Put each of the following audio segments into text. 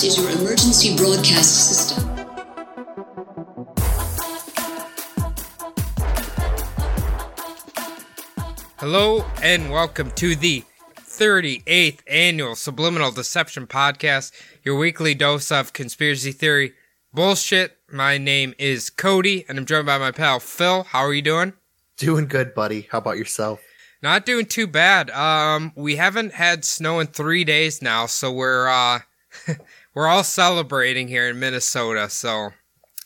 Test. This is your emergency broadcast system. Hello and welcome to the 38th annual Subliminal Deception Podcast, your weekly dose of conspiracy theory bullshit. My name is Cody and I'm joined by my pal Phil. How are you doing? Doing good, buddy. How about yourself? Not doing too bad. Um, we haven't had snow in three days now, so we're uh, we're all celebrating here in Minnesota. So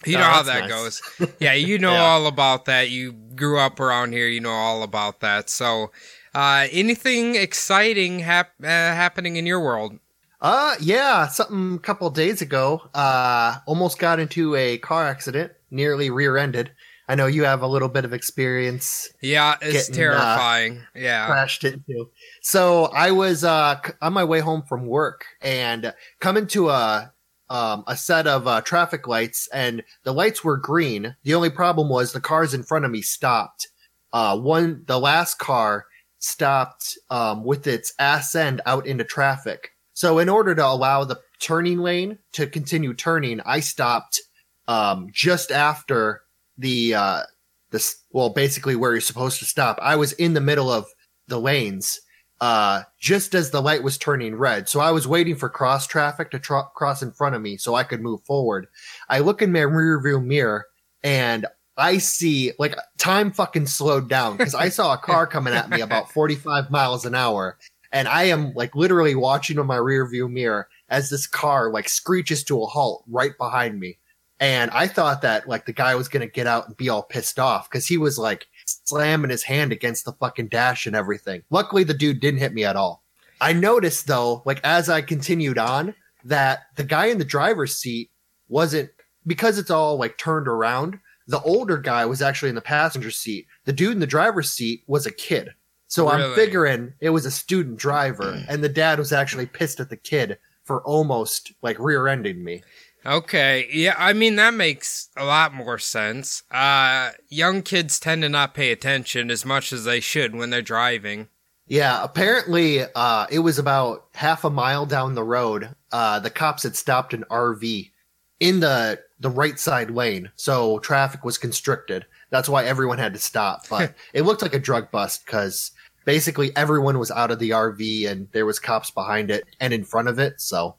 you Oh, know how that nice. goes. Yeah, you know Yeah. all about that. You grew up around here. You know all about that. So, uh, anything exciting hap- uh, happening in your world? Uh, yeah, something a couple days ago. Uh, almost got into a car accident, nearly rear-ended. I know you have a little bit of experience. Yeah, it's Getting, uh, terrifying. yeah. Crashed into. So I was uh on my way home from work and coming to a um a set of uh, traffic lights, and the lights were green. The only problem was the cars in front of me stopped. Uh, one the last car stopped um with its ass end out into traffic. So in order to allow the turning lane to continue turning, I stopped um just after the uh this well basically where you're supposed to stop. I was in the middle of the lanes uh just as the light was turning red. So I was waiting for cross traffic to tr- cross in front of me so I could move forward. I look in my rearview mirror and I see like time fucking slowed down because I saw a car coming at me about 45 miles an hour and I am like literally watching on my rearview mirror as this car like screeches to a halt right behind me. And I thought that like the guy was going to get out and be all pissed off because he was like slamming his hand against the fucking dash and everything. Luckily, the dude didn't hit me at all. I noticed though, like as I continued on, that the guy in the driver's seat wasn't because it's all like turned around. The older guy was actually in the passenger seat. The dude in the driver's seat was a kid. So I'm figuring it was a student driver, mm. and the dad was actually pissed at the kid for almost like rear-ending me. Okay. Yeah, I mean that makes a lot more sense. Uh young kids tend to not pay attention as much as they should when they're driving. Yeah, apparently, uh, it was about half a mile down the road. Uh, the cops had stopped an RV in the the right side lane, so traffic was constricted. That's why everyone had to stop. But it looked like a drug bust because basically everyone was out of the RV and there was cops behind it and in front of it. So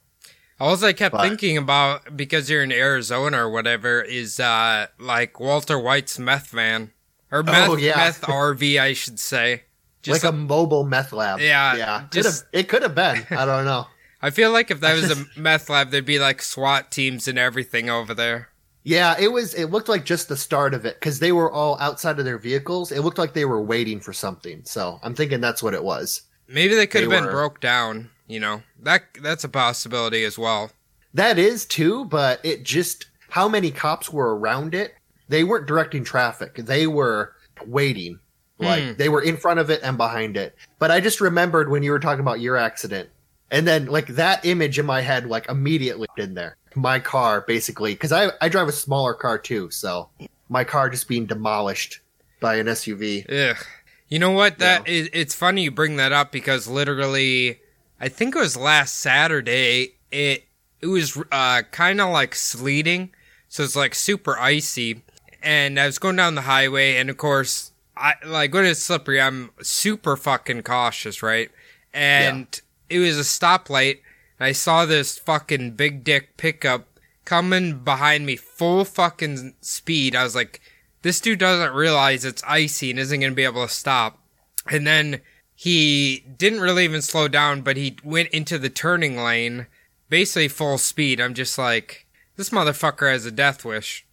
All I kept But- thinking about because you're in Arizona or whatever is uh like Walter White's meth van or meth, Oh, yeah. meth RV, I should say. Just like a mobile meth lab. Yeah, yeah. Just- it could have been. I don't know. I feel like if that was a meth lab, there'd be like SWAT teams and everything over there. Yeah, it was. It looked like just the start of it because they were all outside of their vehicles. It looked like they were waiting for something. So I'm thinking that's what it was. Maybe they could have been were. broke down. You know that that's a possibility as well. That is too, but it just how many cops were around it? They weren't directing traffic. They were waiting. Like Hmm. they were in front of it and behind it. But I just remembered when you were talking about your accident. And then like that image in my head like immediately in there. My car basically cuz I I drive a smaller car too, so my car just being demolished by an SUV. Ugh. You know what? That is, it's funny you bring that up because literally, I think it was last Saturday. It it was uh kind of like sleeting, so it's like super icy. And I was going down the highway, and of course, I like when it's slippery. I'm super fucking cautious, right? And it was a stoplight. And I saw this fucking big dick pickup coming behind me full fucking speed. I was like, this dude doesn't realize it's icy and isn't going to be able to stop. And then he didn't really even slow down, but he went into the turning lane, basically full speed. I'm just like, this motherfucker has a death wish.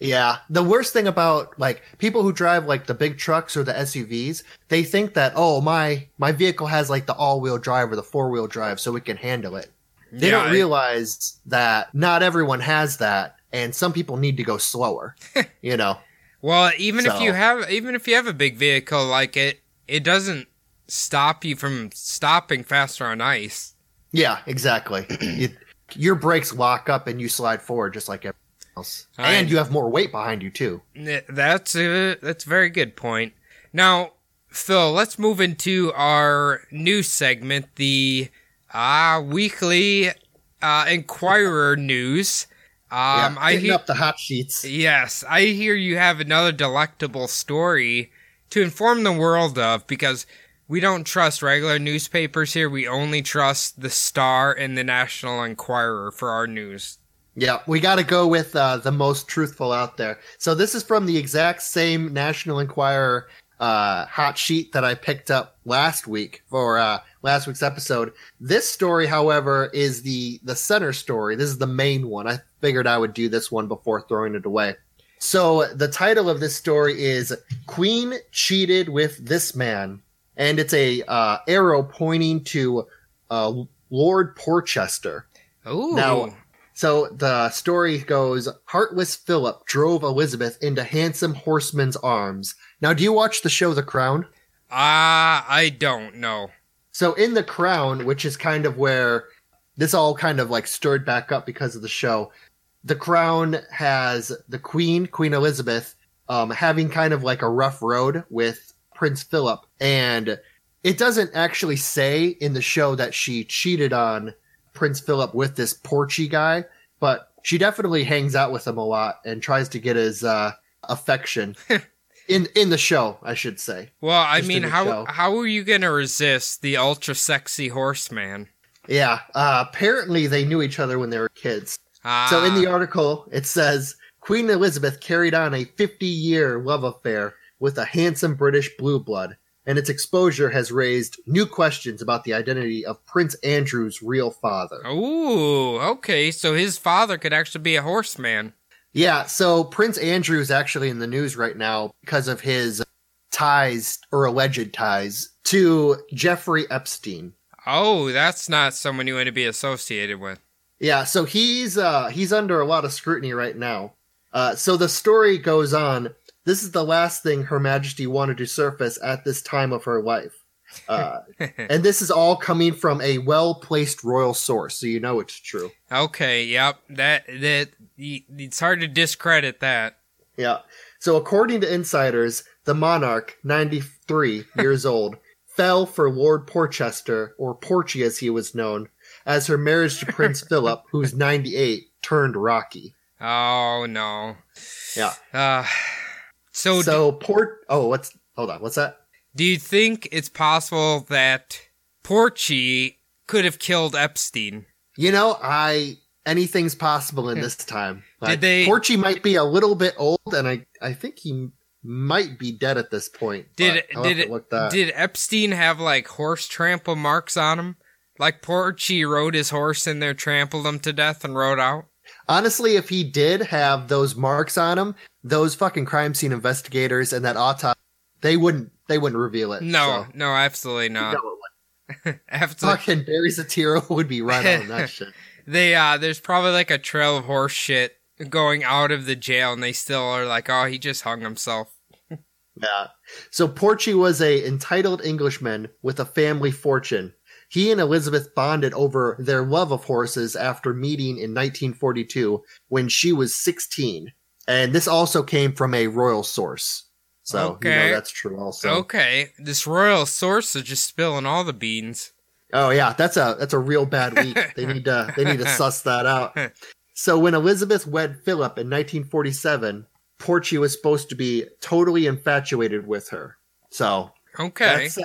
Yeah. The worst thing about like people who drive like the big trucks or the SUVs, they think that, oh, my, my vehicle has like the all wheel drive or the four wheel drive so it can handle it. They Yeah, don't I- realize that not everyone has that, and some people need to go slower. you know. Well, even if you have even if you have a big vehicle like it, it doesn't stop you from stopping faster on ice. Yeah, exactly. you, your brakes lock up and you slide forward just like everyone else, I- and you have more weight behind you too. That's a that's a very good point. Now, Phil, let's move into our news segment, the uh, weekly uh, Enquirer news. Um, yeah, I hitting hear, up the hot sheets. yes, I hear you have another delectable story to inform the world of because we don't trust regular newspapers here. We only trust the Star and the National Enquirer for our news. Yeah, we got to go with uh, the most truthful out there. So this is from the exact same National Enquirer uh, hot sheet that I picked up last week for uh, last week's episode. This story, however, is the the center story. This is the main one. I figured I would do this one before throwing it away. So the title of this story is "Queen cheated with this man," and it's a uh, arrow pointing to uh, Lord Porchester. Ooh, Now- So the story goes Heartless Philip drove Elizabeth into handsome horseman's arms. Now, do you watch the show The Crown? ah, I don't know. So, in The Crown, which is kind of where this all kind of like stirred back up because of the show, The Crown has the Queen, Queen Elizabeth, um, having kind of like a rough road with Prince Philip. And it doesn't actually say in the show that she cheated on Prince Philip with this Porchy guy, but she definitely hangs out with him a lot and tries to get his uh, affection in in the show, I should say. Well, I Just mean, how show. how are you gonna resist the ultra sexy horseman? Yeah, uh, apparently they knew each other when they were kids. Ah, So in the article, it says Queen Elizabeth carried on a 50 year love affair with a handsome British blue blood, and its exposure has raised new questions about the identity of Prince Andrew's real father. Ooh, okay. So his father could actually be a horseman. Yeah, so Prince Andrew is actually in the news right now because of his ties or alleged ties to Jeffrey Epstein. Oh, that's not someone you want to be associated with. Yeah, so he's uh he's under a lot of scrutiny right now. Uh so the story goes on. This is the last thing Her Majesty wanted to surface at this time of her life. Uh and this is all coming from a well-placed royal source, so you know it's true. okay, yep. That that it's hard to discredit that. Yeah. So according to insiders, the monarch, 93 years old, fell for Lord Porchester, or Porchy as he was known, as her marriage to Prince Philip, who's 98, turned rocky. Oh no. Yeah. Uh, so, So Port oh, what's hold on, what's that? do you think it's possible that Porchy could have killed Epstein? You know, I anything's possible in hmm. this time. Like, they- Porchy might be a little bit old, and I I think he might be dead at this point. Did did have look that. did Epstein have like horse trample marks on him? Like Porchy rode his horse in there, trampled him to death, and rode out. Honestly, if he did have those marks on him, those fucking crime scene investigators and that autopsy, they wouldn't they wouldn't reveal it. No, so. no, absolutely not. know it would. Absolutely. Fucking Barry Soetoro would be right on that shit. They uh, there's probably like a trail of horse shit going out of the jail, and they still are like, oh, he just hung himself. Yeah. So Porchy was a entitled Englishman with a family fortune. He and Elizabeth bonded over their love of horses after meeting in 1942 when she was 16. And this also came from a royal source. So, you know that's true also. Okay, this royal source is just spilling all the beans. Oh yeah, that's a that's a real bad week. they need to they need to suss that out. So when Elizabeth wed Philip in 1947, Porchy was supposed to be totally infatuated with her. So Okay, That's, uh,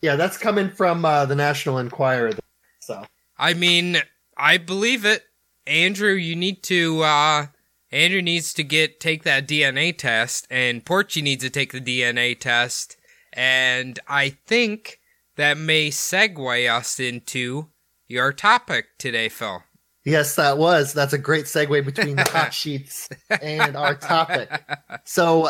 yeah, that's coming from uh, the National Enquirer. So I mean, I believe it. Andrew, you need to. uh Andrew needs to get take that DNA test, and Porchy needs to take the DNA test, and I think that may segue us into your topic today, Phil. yes, that was that's a great segue between the hot sheets and our topic. So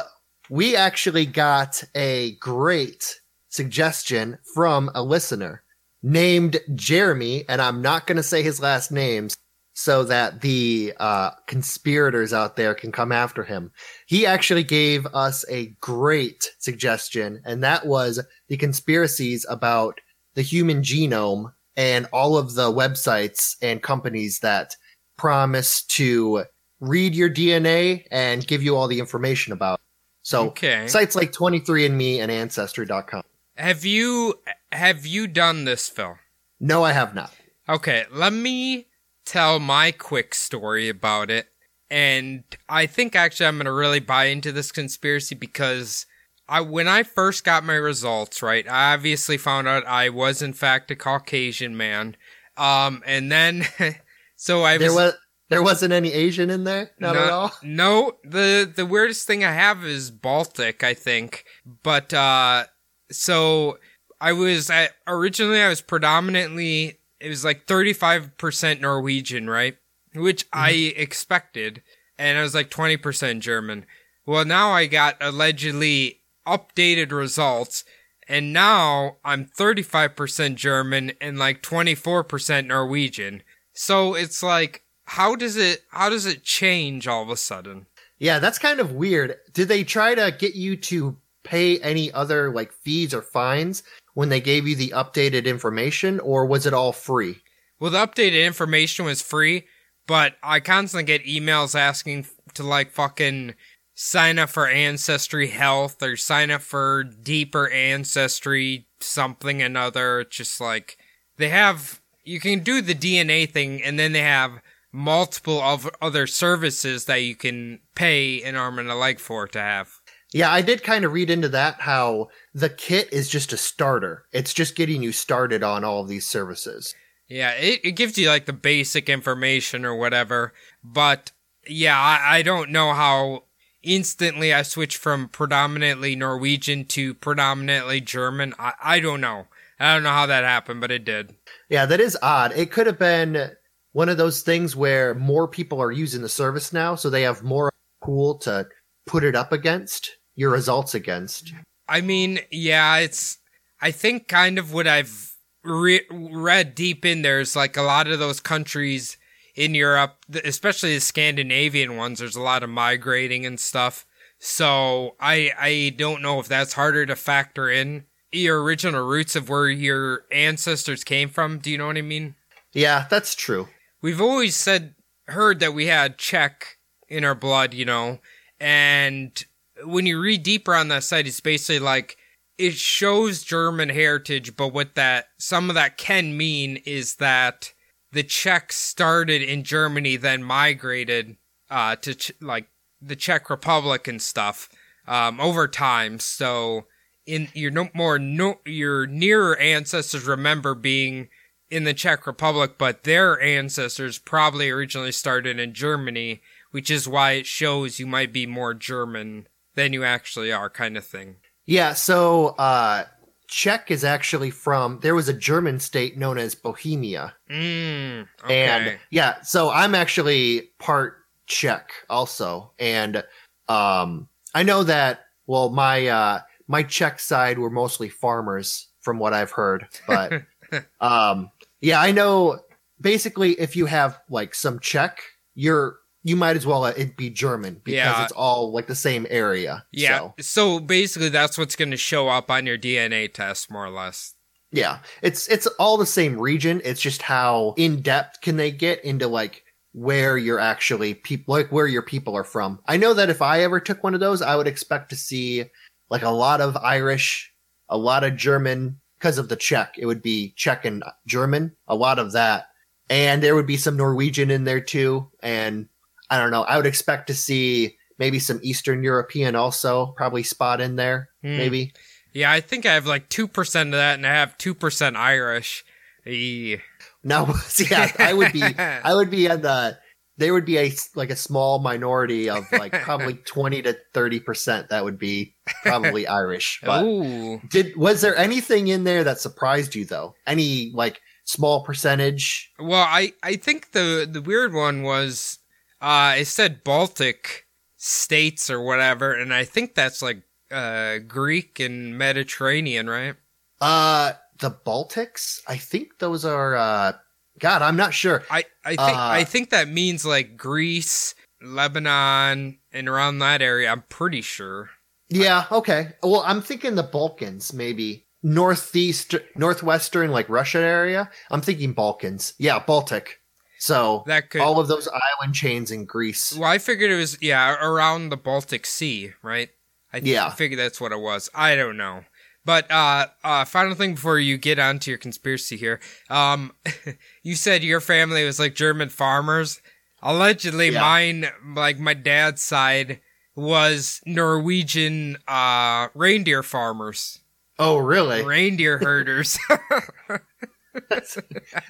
we actually got a great suggestion from a listener. named Jeremy, and I'm not going to say his last names so that the uh, conspirators out there can come after him. He actually gave us a great suggestion, and that was the conspiracies about the human genome and all of the websites and companies that promise to read your DNA and give you all the information about. It. So Okay. sites like 23andMe and Ancestry.com. Have you have you done this, Phil? No, I have not. Okay, let me tell my quick story about it. And I think actually I'm going to really buy into this conspiracy because I when I first got my results, right? I obviously found out I was in fact a Caucasian man. Um and then so I There was was there wasn't any Asian in there, not no, at all. No, the the weirdest thing I have is Baltic, I think. But uh so I was at, originally I was predominantly it was like 35% Norwegian, right? Which mm-hmm. I expected and I was like 20% German. Well, now I got allegedly updated results and now I'm 35% German and like 24% Norwegian. So it's like how does it how does it change all of a sudden? Yeah, that's kind of weird. Did they try to get you to pay any other like fees or fines when they gave you the updated information, or was it all free? Well, the updated information was free, but I constantly get emails asking to like fucking sign up for Ancestry Health or sign up for Deeper Ancestry something another. It's just like they have you can do the DNA thing and then they have multiple of other services that you can pay an arm and a leg for to have. Yeah, I did kind of read into that how the kit is just a starter. It's just getting you started on all of these services. Yeah, it, it gives you like the basic information or whatever. But yeah, I, I don't know how instantly I switched from predominantly Norwegian to predominantly German. I, I don't know. I don't know how that happened, but it did. Yeah, that is odd. It could have been one of those things where more people are using the service now, so they have more pool to put it up against your results against. I mean, yeah, it's. I think kind of what I've re- read deep in there is like a lot of those countries in Europe, especially the Scandinavian ones. There's a lot of migrating and stuff. So I I don't know if that's harder to factor in your original roots of where your ancestors came from. Do you know what I mean? Yeah, that's true. We've always said heard that we had Czech in our blood, you know, and when you read deeper on that site, it's basically like it shows German heritage, but what that some of that can mean is that the Czechs started in Germany, then migrated uh, to Ch- like the Czech Republic and stuff um, over time. So in your no more no your nearer ancestors remember being in the Czech Republic, but their ancestors probably originally started in Germany, which is why it shows you might be more German than you actually are, kind of thing. Yeah, so uh Czech is actually from there was a German state known as Bohemia. Mm, okay. And yeah, so I'm actually part Czech also. And um I know that well my uh my Czech side were mostly farmers from what I've heard, but um yeah, I know basically if you have like some Czech, you're you might as well it be German because Yeah. it's all like the same area. yeah. So. So basically, that's what's going to show up on your DNA test, more or less. Yeah, it's it's all the same region. It's just how in depth can they get into like where you're actually people like where your people are from. I know that if I ever took one of those, I would expect to see like a lot of Irish, a lot of German because of the Czech. It would be Czech and German, a lot of that, and there would be some Norwegian in there too. And I don't know. I would expect to see maybe some Eastern European also, probably spot in there, Hmm. maybe. Yeah, I think I have like 2% of that, and I have 2% Irish. Eee. No, yeah, I would be, I would be on the, there would be a like a small minority of like probably twenty to thirty percent that would be probably Irish. But Ooh. did was there anything in there that surprised you though? Any like small percentage? Well, I, I think the, the weird one was uh, it said Baltic states or whatever, and I think that's like uh, Greek and Mediterranean, right? Uh, the Baltics. I think those are. uh God, I'm not sure. I I think Uh, I think that means like Greece, Lebanon, and around that area. I'm pretty sure. Yeah, okay. Well, I'm thinking the Balkans, maybe northeast, northwestern, like Russia area. I'm thinking Balkans. Yeah, Baltic. So That could. all of those island chains in Greece. well, I figured it was yeah around the Baltic Sea, right? I th- Yeah. figured that's what it was. I don't know. But uh, uh, final thing before you get onto your conspiracy here, um, you said your family was like German farmers. Allegedly, Yeah. mine, like my dad's side, was Norwegian uh, reindeer farmers, Oh, really? reindeer herders.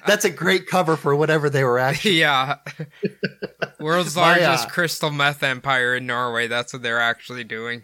That's a great cover for whatever they were actually. yeah, world's My, uh, largest crystal meth empire in Norway. That's what they're actually doing.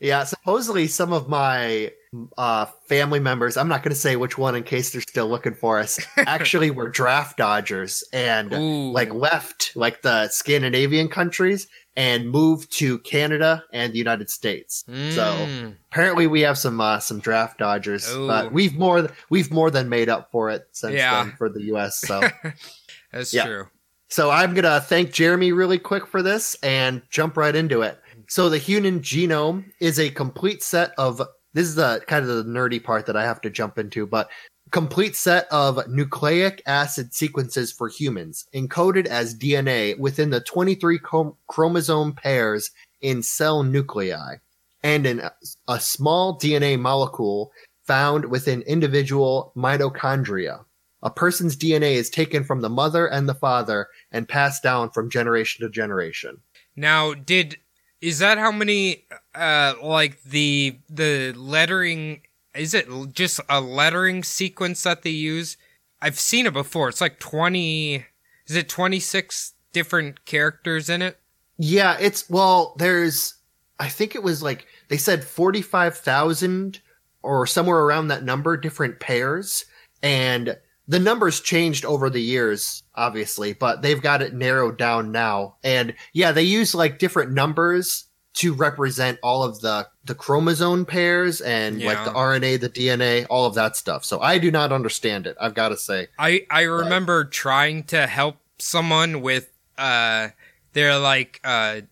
Yeah, supposedly some of my uh, family members, I'm not going to say which one in case they're still looking for us, actually were draft dodgers and Ooh. like left like the Scandinavian countries and moved to Canada and the United States. So Mm. apparently we have some uh, some draft dodgers, Ooh. but we've more we've more than made up for it since Yeah. then for the US. So That's Yeah. true. So I'm going to thank Jeremy really quick for this and jump right into it. So the human genome is a complete set of this is the kind of the nerdy part that I have to jump into, but complete set of nucleic acid sequences for humans encoded as DNA within the 23 chrom- chromosome pairs in cell nuclei and in a, a small DNA molecule found within individual mitochondria. A person's DNA is taken from the mother and the father and passed down from generation to generation. Now, did is that how many uh like the the lettering is it just a lettering sequence that they use? I've seen it before. It's like 20 is it 26 different characters in it? Yeah, it's well, there's I think it was like they said 45,000 or somewhere around that number different pairs and the numbers changed over the years obviously, but they've got it narrowed down now. And yeah, they use like different numbers to represent all of the the chromosome pairs and like the RNA, the DNA, all of that stuff. So I do not understand it. I've got to say. I I remember trying to help someone with uh their like uh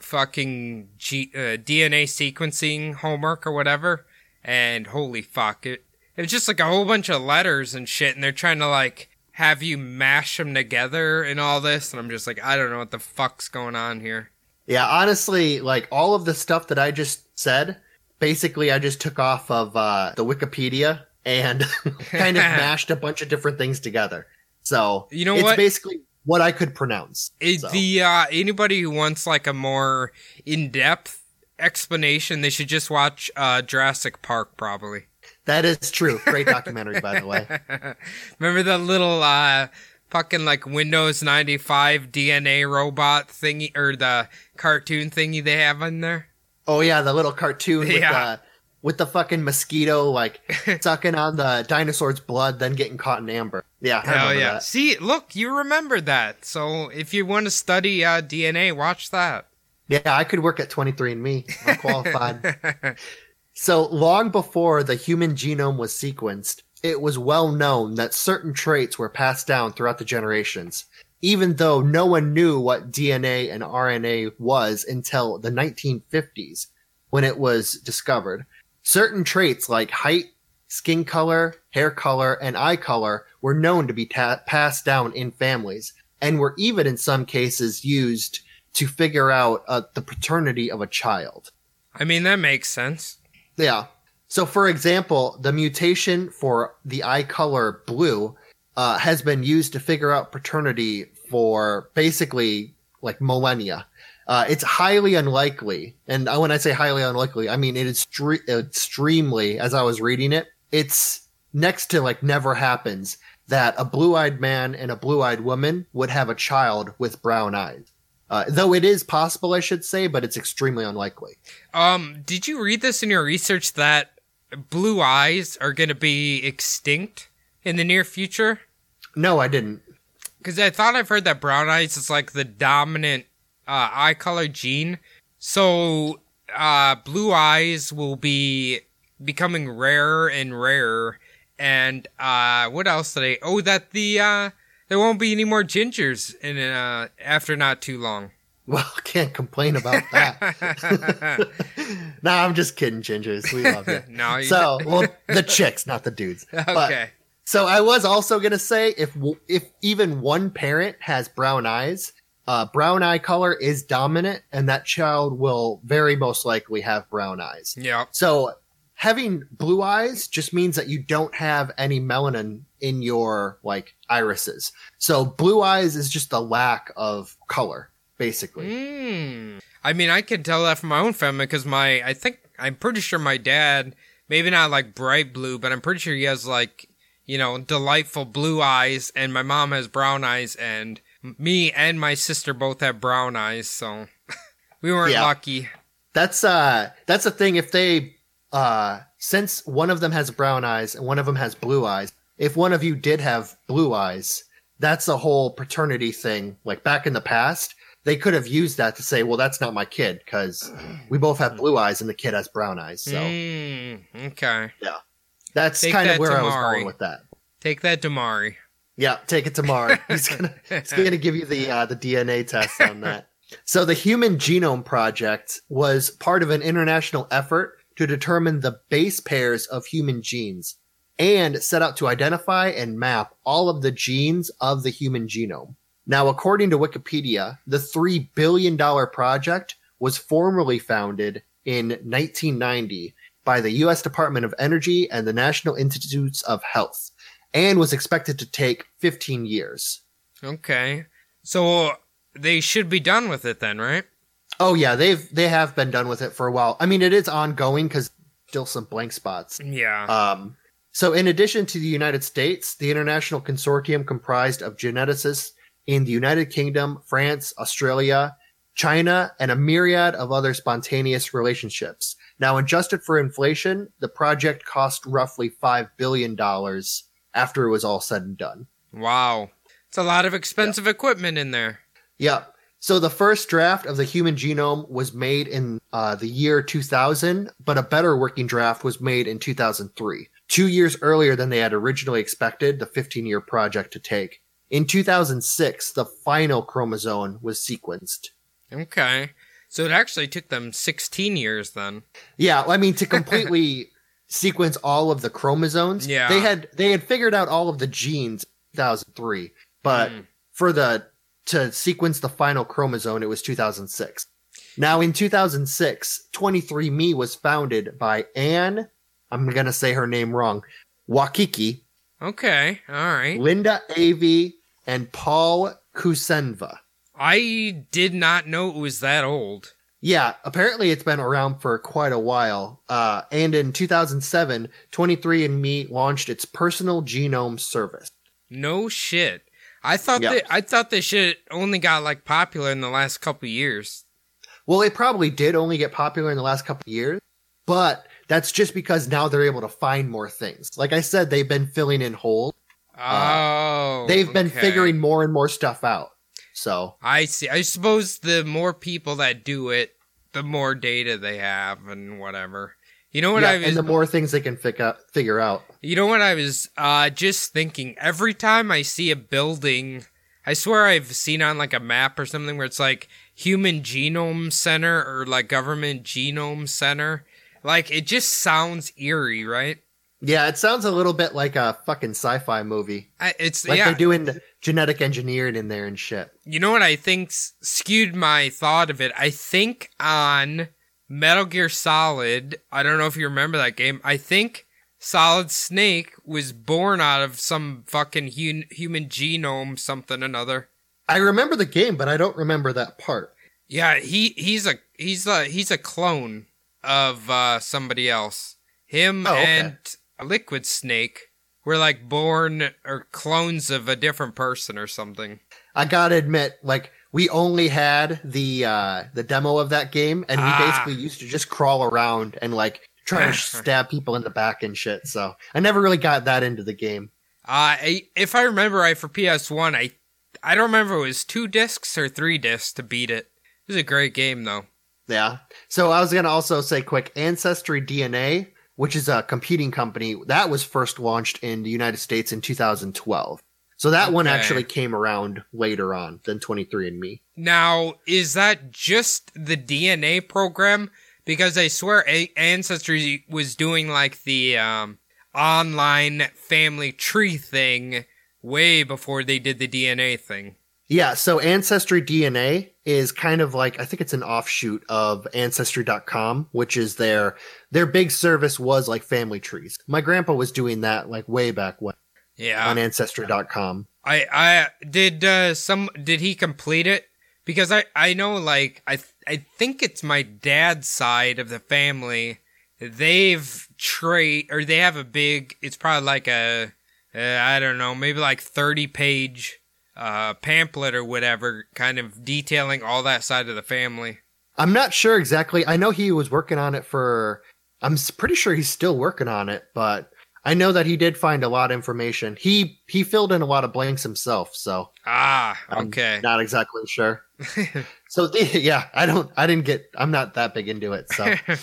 fucking G, uh, DNA sequencing homework or whatever, and holy fuck it! It was just like a whole bunch of letters and shit, and they're trying to like have you mash them together and all this, and I'm just like, I don't know what the fuck's going on here. Yeah, honestly, like all of the stuff that I just said, basically I just took off of uh, the Wikipedia and kind of mashed a bunch of different things together. So You know it's what? basically what I could pronounce. It, So, The uh, anybody who wants like a more in depth explanation, they should just watch uh, Jurassic Park, probably. that is true. Great documentary, by the way. Remember the little uh fucking like Windows 95 DNA robot thingy or the cartoon thingy they have in there? Oh yeah, the little cartoon with the with the fucking mosquito like sucking on the dinosaur's blood, then getting caught in amber. Yeah, I Hell yeah. that. See, look, you remember that. So if you want to study uh, DNA, watch that. Yeah, I could work at 23andMe. I'm qualified. so long before the human genome was sequenced, it was well known that certain traits were passed down throughout the generations, even though no one knew what DNA and RNA was until the 1950s when it was discovered. Certain traits like height, skin color, hair color, and eye color were known to be ta- passed down in families and were even in some cases used to figure out uh, the paternity of a child. I mean, that makes sense. Yeah. So, for example, the mutation for the eye color blue uh, has been used to figure out paternity for basically like millennia. Uh, it's highly unlikely, and when I say highly unlikely, I mean it is extremely. As I was reading it, it's next to like never happens that a blue-eyed man and a blue-eyed woman would have a child with brown eyes. Uh, though it is possible, I should say, but it's extremely unlikely. Um, did you read this in your research that blue eyes are going to be extinct in the near future? No, I didn't. Because I thought I've heard that brown eyes is like the dominant uh, eye color gene. So uh, blue eyes will be becoming rarer and rarer. and uh, what else did I? Oh, that the uh, there won't be any more gingers in uh, after not too long. Well, can't complain about that. nah, I'm just kidding, gingers. We love you. no, you, So, well, the chicks, not the dudes. But- okay. So I was also gonna say if if even one parent has brown eyes, uh, brown eye color is dominant, and that child will very most likely have brown eyes. Yep. So having blue eyes just means that you don't have any melanin in your like irises. So blue eyes is just a lack of color, basically. Mm. I mean, I can tell that from my own family because my, I think, I'm pretty sure my dad, maybe not like bright blue, but I'm pretty sure he has like, you know, delightful blue eyes, and my mom has brown eyes, and me and my sister both have brown eyes, so we weren't Yeah. lucky. That's uh that's the thing if they uh since one of them has brown eyes and one of them has blue eyes, if one of you did have blue eyes, that's a whole paternity thing. Like back in the past, they could have used that to say, well, that's not my kid because we both have blue eyes and the kid has brown eyes. So Mm, okay. That's Take kind of where I was Maury. going with that. Take that, Damari. Yeah, take it to Maury. He's gonna he's gonna give you the uh, the DNA test on that. So the Human Genome Project was part of an international effort to determine the base pairs of human genes and set out to identify and map all of the genes of the human genome. Now, according to Wikipedia, the $3 billion project was formally founded in 1990 by the U.S. Department of Energy and the National Institutes of Health and was expected to take 15 years. Okay. So they should be done with it then, right? Oh yeah, they've they have been done with it for a while. I mean, it is ongoing because still some blank spots. Yeah. Um, so in addition to the United States, the international consortium comprised of geneticists in the United Kingdom, France, Australia, China, and a myriad of other spontaneous relationships. Now, adjusted for inflation, the project cost roughly $5 billion after it was all said and done. wow. It's a lot of expensive equipment in there. Yep. So the first draft of the human genome was made in uh, the year 2000, but a better working draft was made in 2003, two years earlier than they had originally expected the 15 year project to take. In 2006, the final chromosome was sequenced. Okay. So it actually took them 16 years then. Yeah, I mean to completely sequence all of the chromosomes. Yeah. they had they had figured out all of the genes in 2003, but Mm. for the to sequence the final chromosome, it was 2006. Now in 2006, 23andMe was founded by Anne. I'm gonna say her name wrong. Wakiki, Okay. All right. Linda Avey, and Paul Cusenza. I did not know it was that old. Yeah, apparently it's been around for quite a while. Uh, and in 2007, 23andMe launched its personal genome service. No shit. I thought Yeah. that I thought this shit only got like popular in the last couple years. Well, it probably did only get popular in the last couple of years, but that's just because now they're able to find more things. Like I said, they've been filling in holes. Oh. They've been okay. figuring more and more stuff out. So, I see. I suppose the more people that do it, the more data they have and whatever. You know what yeah, I was and the more things they can fig- out, figure out. You know what I was uh just thinking every time I see a building I swear I've seen on like a map or something where it's like human genome center or like government genome center like it just sounds eerie, right? Yeah, it sounds a little bit like a fucking sci-fi movie. I, it's Like yeah. they're doing genetic engineering in there and shit. You know what I think skewed my thought of it? I think on Metal Gear Solid, I don't know if you remember that game. I think Solid Snake was born out of some fucking hu- human genome something another. I remember the game, but I don't remember that part. Yeah, he he's a he's a he's a clone of uh somebody else. Him Oh, okay. and A liquid Snake we're like born or clones of a different person or something. I gotta admit, like we only had the uh the demo of that game, and we Ah. basically used to just crawl around and like try to stab people in the back and shit. So I never really got that into the game. Uh I, if I remember right for PS1, I I don't remember if it was two discs or three discs to beat it. It was a great game though. Yeah. So I was gonna also say quick, Ancestry DNA which is a competing company that was first launched in the United States in 2012. So that one actually came around later on than 23andMe. Now, is that just the DNA program? Because I swear A- Ancestry was doing like the um, online family tree thing way before they did the DNA thing. Yeah, so Ancestry DNA is kind of like I think it's an offshoot of ancestry.com, which is their their big service was like family trees. My grandpa was doing that like way back when Yeah. on ancestry.com. I I did uh, some did he complete it? Because I I know like I th- I think it's my dad's side of the family. They've trade or they have a big. It's probably like a uh, I don't know maybe like thirty page uh, pamphlet or whatever, kind of detailing all that side of the family. I'm not sure exactly. I know he was working on it for I'm pretty sure he's still working on it, but I know that he did find a lot of information. He he filled in a lot of blanks himself, so Ah, I'm okay. not exactly sure. so yeah, I don't I didn't get I'm not that big into it, so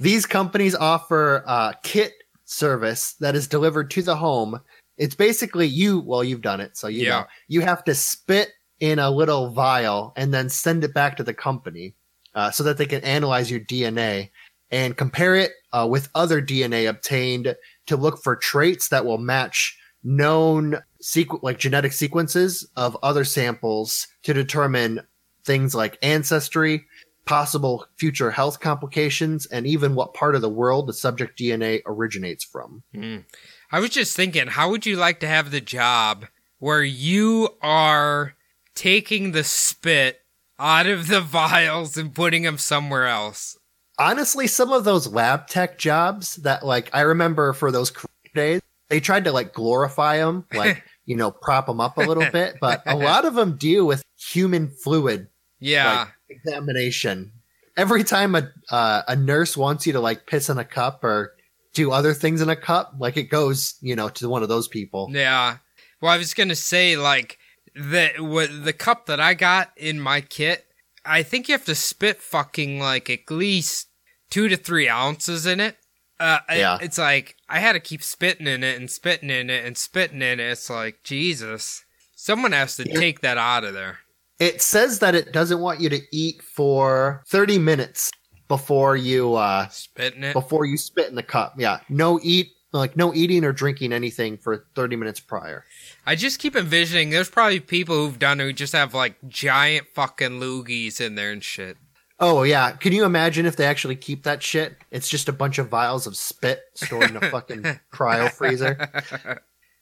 These companies offer a kit service that is delivered to the home. It's basically you, well, you've done it, so you Yeah. know. You have to spit in a little vial and then send it back to the company uh, so that they can analyze your DNA and compare it uh, with other DNA obtained to look for traits that will match known sequ- like genetic sequences of other samples to determine things like ancestry, possible future health complications, and even what part of the world the subject DNA originates from. I was just thinking, how would you like to have the job where you are taking the spit out of the vials and putting them somewhere else? Honestly, some of those lab tech jobs that like I remember for those days, they tried to like glorify them, like, you know, prop them up a little bit, but a lot of them deal with human fluid Yeah. like examination. Every time a uh, a nurse wants you to like piss in a cup or do other things in a cup, like it goes, you know, to one of those people. Yeah. Well, I was gonna say like the what the cup that I got in my kit. I think you have to spit fucking like at least two to three ounces in it. Uh, it- Yeah. it's like I had to keep spitting in it and spitting in it and spitting in it. It's like Jesus. Someone has to take that out of there. It says that it doesn't want you to eat for 30 minutes before you uh Spitting it. before you spit in the cup. Yeah, no eat like no eating or drinking anything for 30 minutes prior. I just keep envisioning there's probably people who've done it who just have like giant fucking loogies in there and shit. Oh yeah, can you imagine if they actually keep that shit? It's just a bunch of vials of spit stored in a fucking cryo freezer.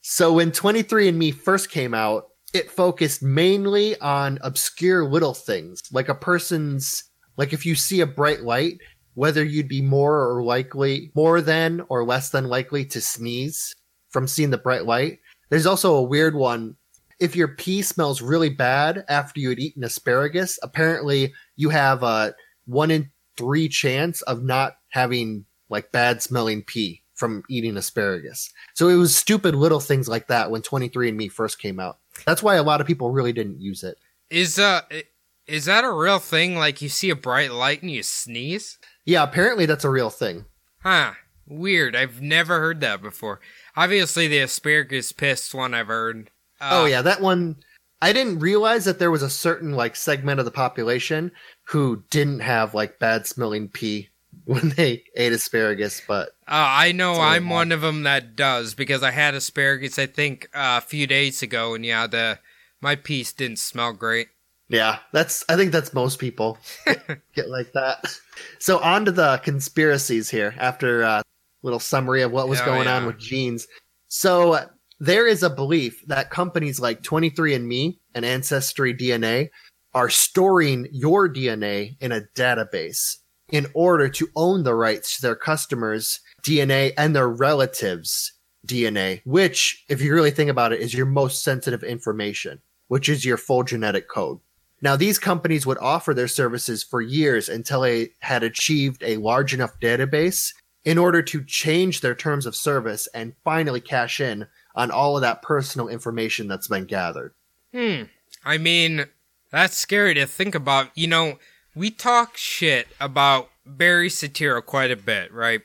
So when 23andMe first came out, it focused mainly on obscure little things, like a person's like if you see a bright light, whether you'd be more or likely more than or less than likely to sneeze from seeing the bright light. There's also a weird one. If your pee smells really bad after you had eaten asparagus, apparently you have a one in three chance of not having like bad smelling pee from eating asparagus. So it was stupid little things like that when 23andMe first came out. That's why a lot of people really didn't use it. Is uh is that a real thing? Like you see a bright light and you sneeze? Yeah, apparently that's a real thing. Huh. Weird. I've never heard that before. Obviously the asparagus piss one I've heard. Uh, oh yeah, that one I didn't realize that there was a certain like segment of the population who didn't have like bad smelling pee when they ate asparagus, but Uh, I know It's a little I'm one of them that does because I had asparagus I think uh, a few days ago and yeah the my piece didn't smell great. Yeah, that's. I think that's most people get like that. So on to the conspiracies here. After a little summary of what was Yeah, going on with genes, so there is a belief that companies like 23andMe and Ancestry DNA are storing your DNA in a database in order to own the rights to their customers' DNA and their relatives' DNA, which, if you really think about it, is your most sensitive information, which is your full genetic code. Now, these companies would offer their services for years until they had achieved a large enough database in order to change their terms of service and finally cash in on all of that personal information that's been gathered. Hmm. I mean, that's scary to think about. You know, we talk shit about Barry Soetoro quite a bit, right?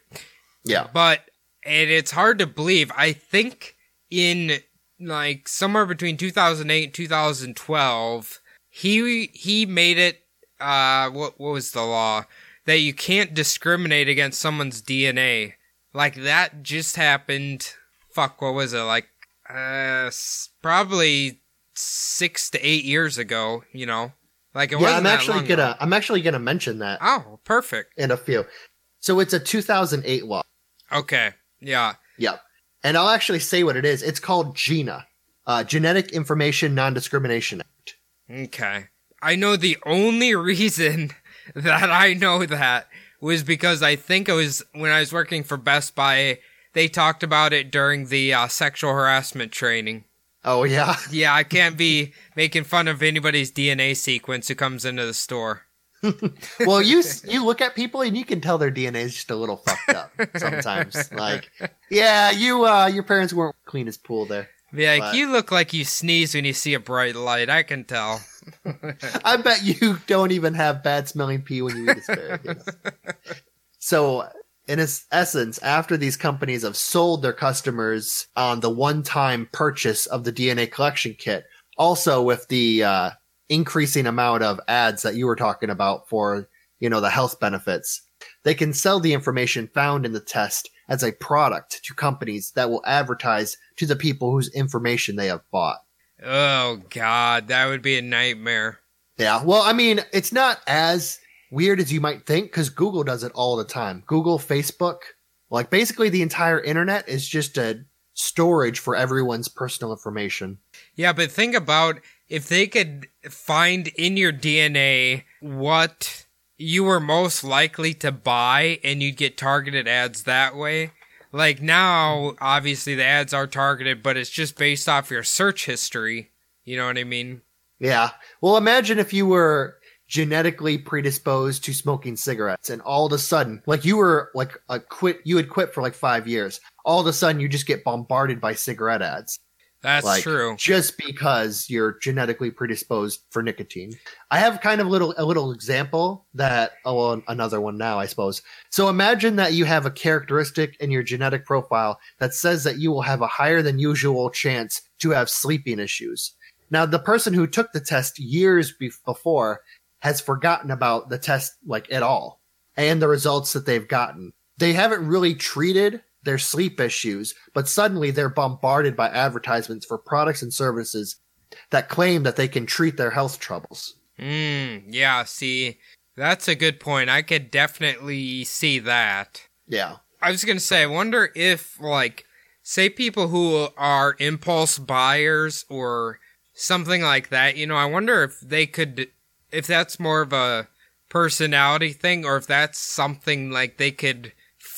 Yeah. But and it's hard to believe. I think in like somewhere between 2008 and 2012, he he made it. Uh, what what was the law that you can't discriminate against someone's DNA? Like that just happened. Fuck, what was it like? Uh, probably six to eight years ago. You know, like it yeah, wasn't I'm actually gonna ago. I'm actually gonna mention that Oh, perfect. in a few. So it's a 2008 law. Okay, yeah. Yep. And I'll actually say what it is. It's called GINA, uh, Genetic Information Non-Discrimination Act. Okay. I know the only reason that I know that was because I think it was when I was working for Best Buy, they talked about it during the uh, sexual harassment training. Oh yeah. Yeah, I can't be making fun of anybody's DNA sequence who comes into the store. well, you you look at people and you can tell their DNA is just a little fucked up sometimes. Like, yeah, you uh, your parents weren't clean as pool there. Be like, But- you look like you sneeze when you see a bright light. I can tell. I bet you don't even have bad smelling pee when you eat asparagus. so, in essence, after these companies have sold their customers on the one-time purchase of the DNA collection kit, also with the uh, increasing amount of ads that you were talking about for, you know, the health benefits, they can sell the information found in the test as a product to companies that will advertise to the people whose information they have bought. Oh, God, that would be a nightmare. Yeah. Well, I mean, it's not as weird as you might think because Google does it all the time. Google, Facebook, like basically the entire internet is just a storage for everyone's personal information. Yeah, but think about if they could find in your DNA what you were most likely to buy and you'd get targeted ads that way. Like now, obviously the ads are targeted, but it's just based off your search history. You know what I mean? Yeah. Well, imagine if you were genetically predisposed to smoking cigarettes and all of a sudden, like you were like a quit, you had quit for like five years. All of a sudden you just get bombarded by cigarette ads. That's like, true. Just because you're genetically predisposed for nicotine. I have kind of little a little example that oh another one now I suppose. So imagine that you have a characteristic in your genetic profile that says that you will have a higher than usual chance to have sleeping issues. Now the person who took the test years be- before has forgotten about the test like at all and the results that they've gotten. They haven't really treated their sleep issues, but suddenly they're bombarded by advertisements for products and services that claim that they can treat their health troubles. Mm, yeah, see, that's a good point. I could definitely see that. Yeah. I was gonna say, I wonder if like, say people who are impulse buyers or something like that. You know, I wonder if they could, if that's more of a personality thing, or if that's something like they could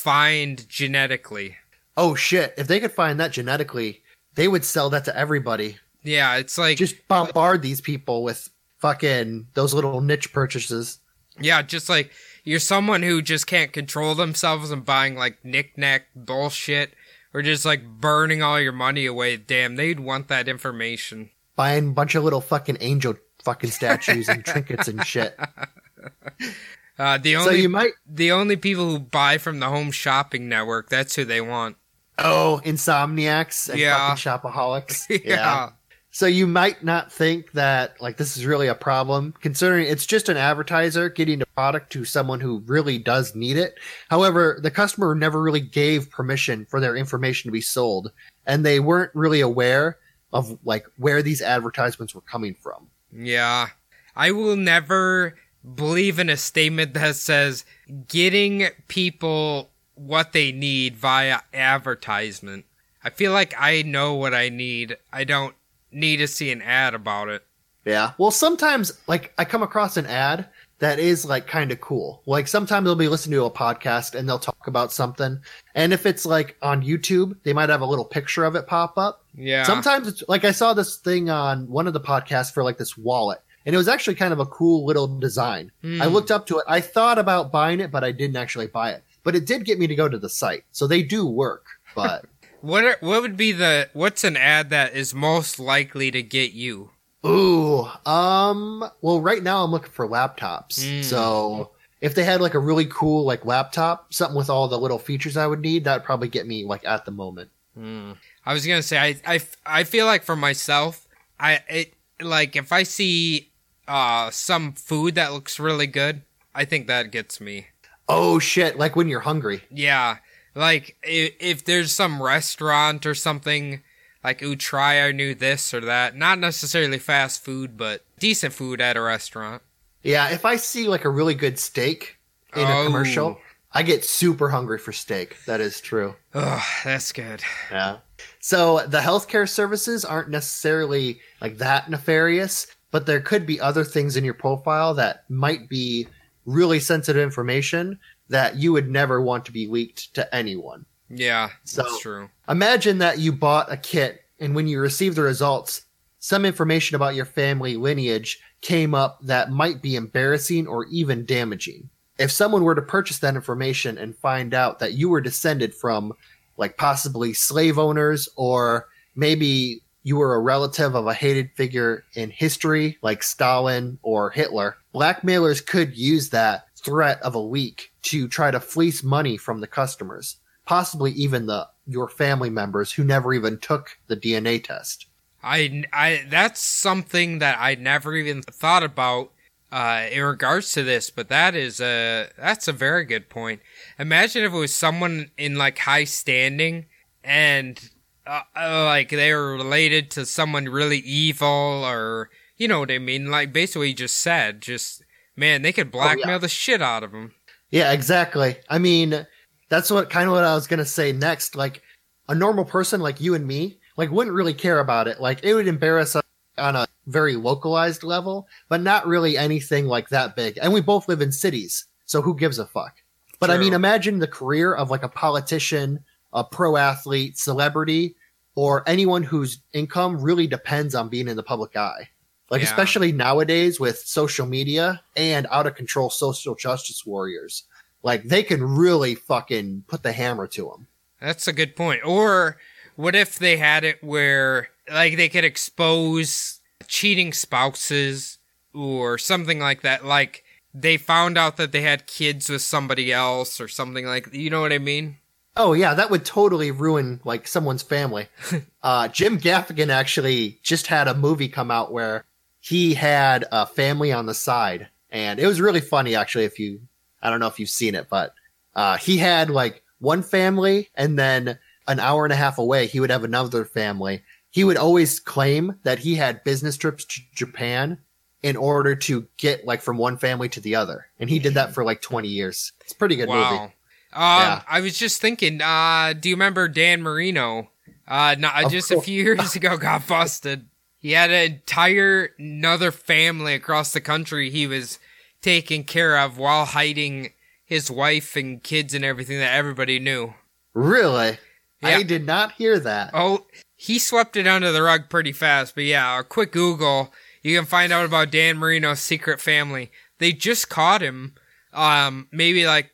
find genetically. Oh shit, if they could find that genetically, they would sell that to everybody. Yeah, it's like Just bombard these people with fucking those little niche purchases. yeah, just like you're someone who just can't control themselves and buying like knick-knack bullshit. Or just like burning all your money away. Damn, they'd want that information. Buying a bunch of little fucking angel fucking statues and trinkets and shit. Uh, the So only you might the only people who buy from the Home Shopping Network, that's who they want. oh, insomniacs and Yeah. fucking shopaholics. yeah. So you might not think that like this is really a problem, considering it's just an advertiser getting a product to someone who really does need it. However, the customer never really gave permission for their information to be sold, and they weren't really aware of like where these advertisements were coming from. Yeah. I will never believe in a statement that says getting people what they need via advertisement. I feel like I know what I need. I don't need to see an ad about it. Yeah. Well, sometimes like I come across an ad that is like kind of cool. Like sometimes they'll be listening to a podcast and they'll talk about something. And if it's like on YouTube, they might have a little picture of it pop up. Yeah. Sometimes it's like I saw this thing on one of the podcasts for like this wallet. And it was actually kind of a cool little design. Hmm. I looked up to it. I thought about buying it, but I didn't actually buy it. But it did get me to go to the site. So they do work. But What are, what would be the what's an ad that is most likely to get you? Ooh, um, well, right now I'm looking for laptops. Mm. So if they had like a really cool like laptop, something with all the little features I would need, that'd probably get me like at the moment. Mm. I was gonna say I, I, I feel like for myself, I it like if I see uh some food that looks really good, I think that gets me. Oh shit! Like when you're hungry. Yeah, like if, if there's some restaurant or something like ooh try our new this or that, not necessarily fast food, but decent food at a restaurant. Yeah, if I see like a really good steak in a Oh. commercial, I get super hungry for steak. That is true. Oh, that's good. Yeah. So the healthcare services aren't necessarily like that nefarious, but there could be other things in your profile that might be really sensitive information that you would never want to be leaked to anyone. Yeah, So- that's true. Imagine that you bought a kit and when you receive the results, some information about your family lineage came up that might be embarrassing or even damaging. If someone were to purchase that information and find out that you were descended from like possibly slave owners or maybe you were a relative of a hated figure in history like Stalin or Hitler, blackmailers could use that threat of a leak to try to fleece money from the customers possibly even the your family members who never even took the DNA test. I, I that's something that I never even thought about uh, in regards to this, but that is a that's a very good point. Imagine if it was someone in like high standing and uh, uh, like they were related to someone really evil, or you know what I mean. Like basically, just said, just man, they could blackmail the shit out of them. Yeah, exactly. I mean, that's what kind of what I was to say next. Like a normal person like you and me, like wouldn't really care about it. Like it would embarrass us on a very localized level, but not really anything like that big. And we both live in cities, so who gives a fuck? But I mean, imagine the career of like a politician, a pro athlete, celebrity, or anyone whose income really depends on being in the public eye. Like, Yeah. especially nowadays with social media and out of control social justice warriors. Like, they can really fucking put the hammer to them. That's a good point. Or what if they had it where like they could expose cheating spouses or something like that like they found out that they had kids with somebody else or something like you know what I mean? Oh yeah, that would totally ruin like someone's family. uh, Jim Gaffigan actually just had a movie come out where he had a family on the side, and it was really funny actually. If you, I don't know if you've seen it, but uh, he had like one family, and then an hour and a half away, he would have another family. He would always claim that he had business trips to Japan in order to get like from one family to the other, and he did that for like twenty years. It's a pretty good wow. movie. Um, Yeah. I was just thinking, uh, do you remember Dan Marino? Uh, no, Of just a few years ago got busted. He had an entire another family across the country he was taking care of while hiding his wife and kids and everything that everybody knew. Really? Yeah. I did not hear that. Oh, he swept it under the rug pretty fast, but yeah, a quick Google, you can find out about Dan Marino's secret family. They just caught him, um, maybe like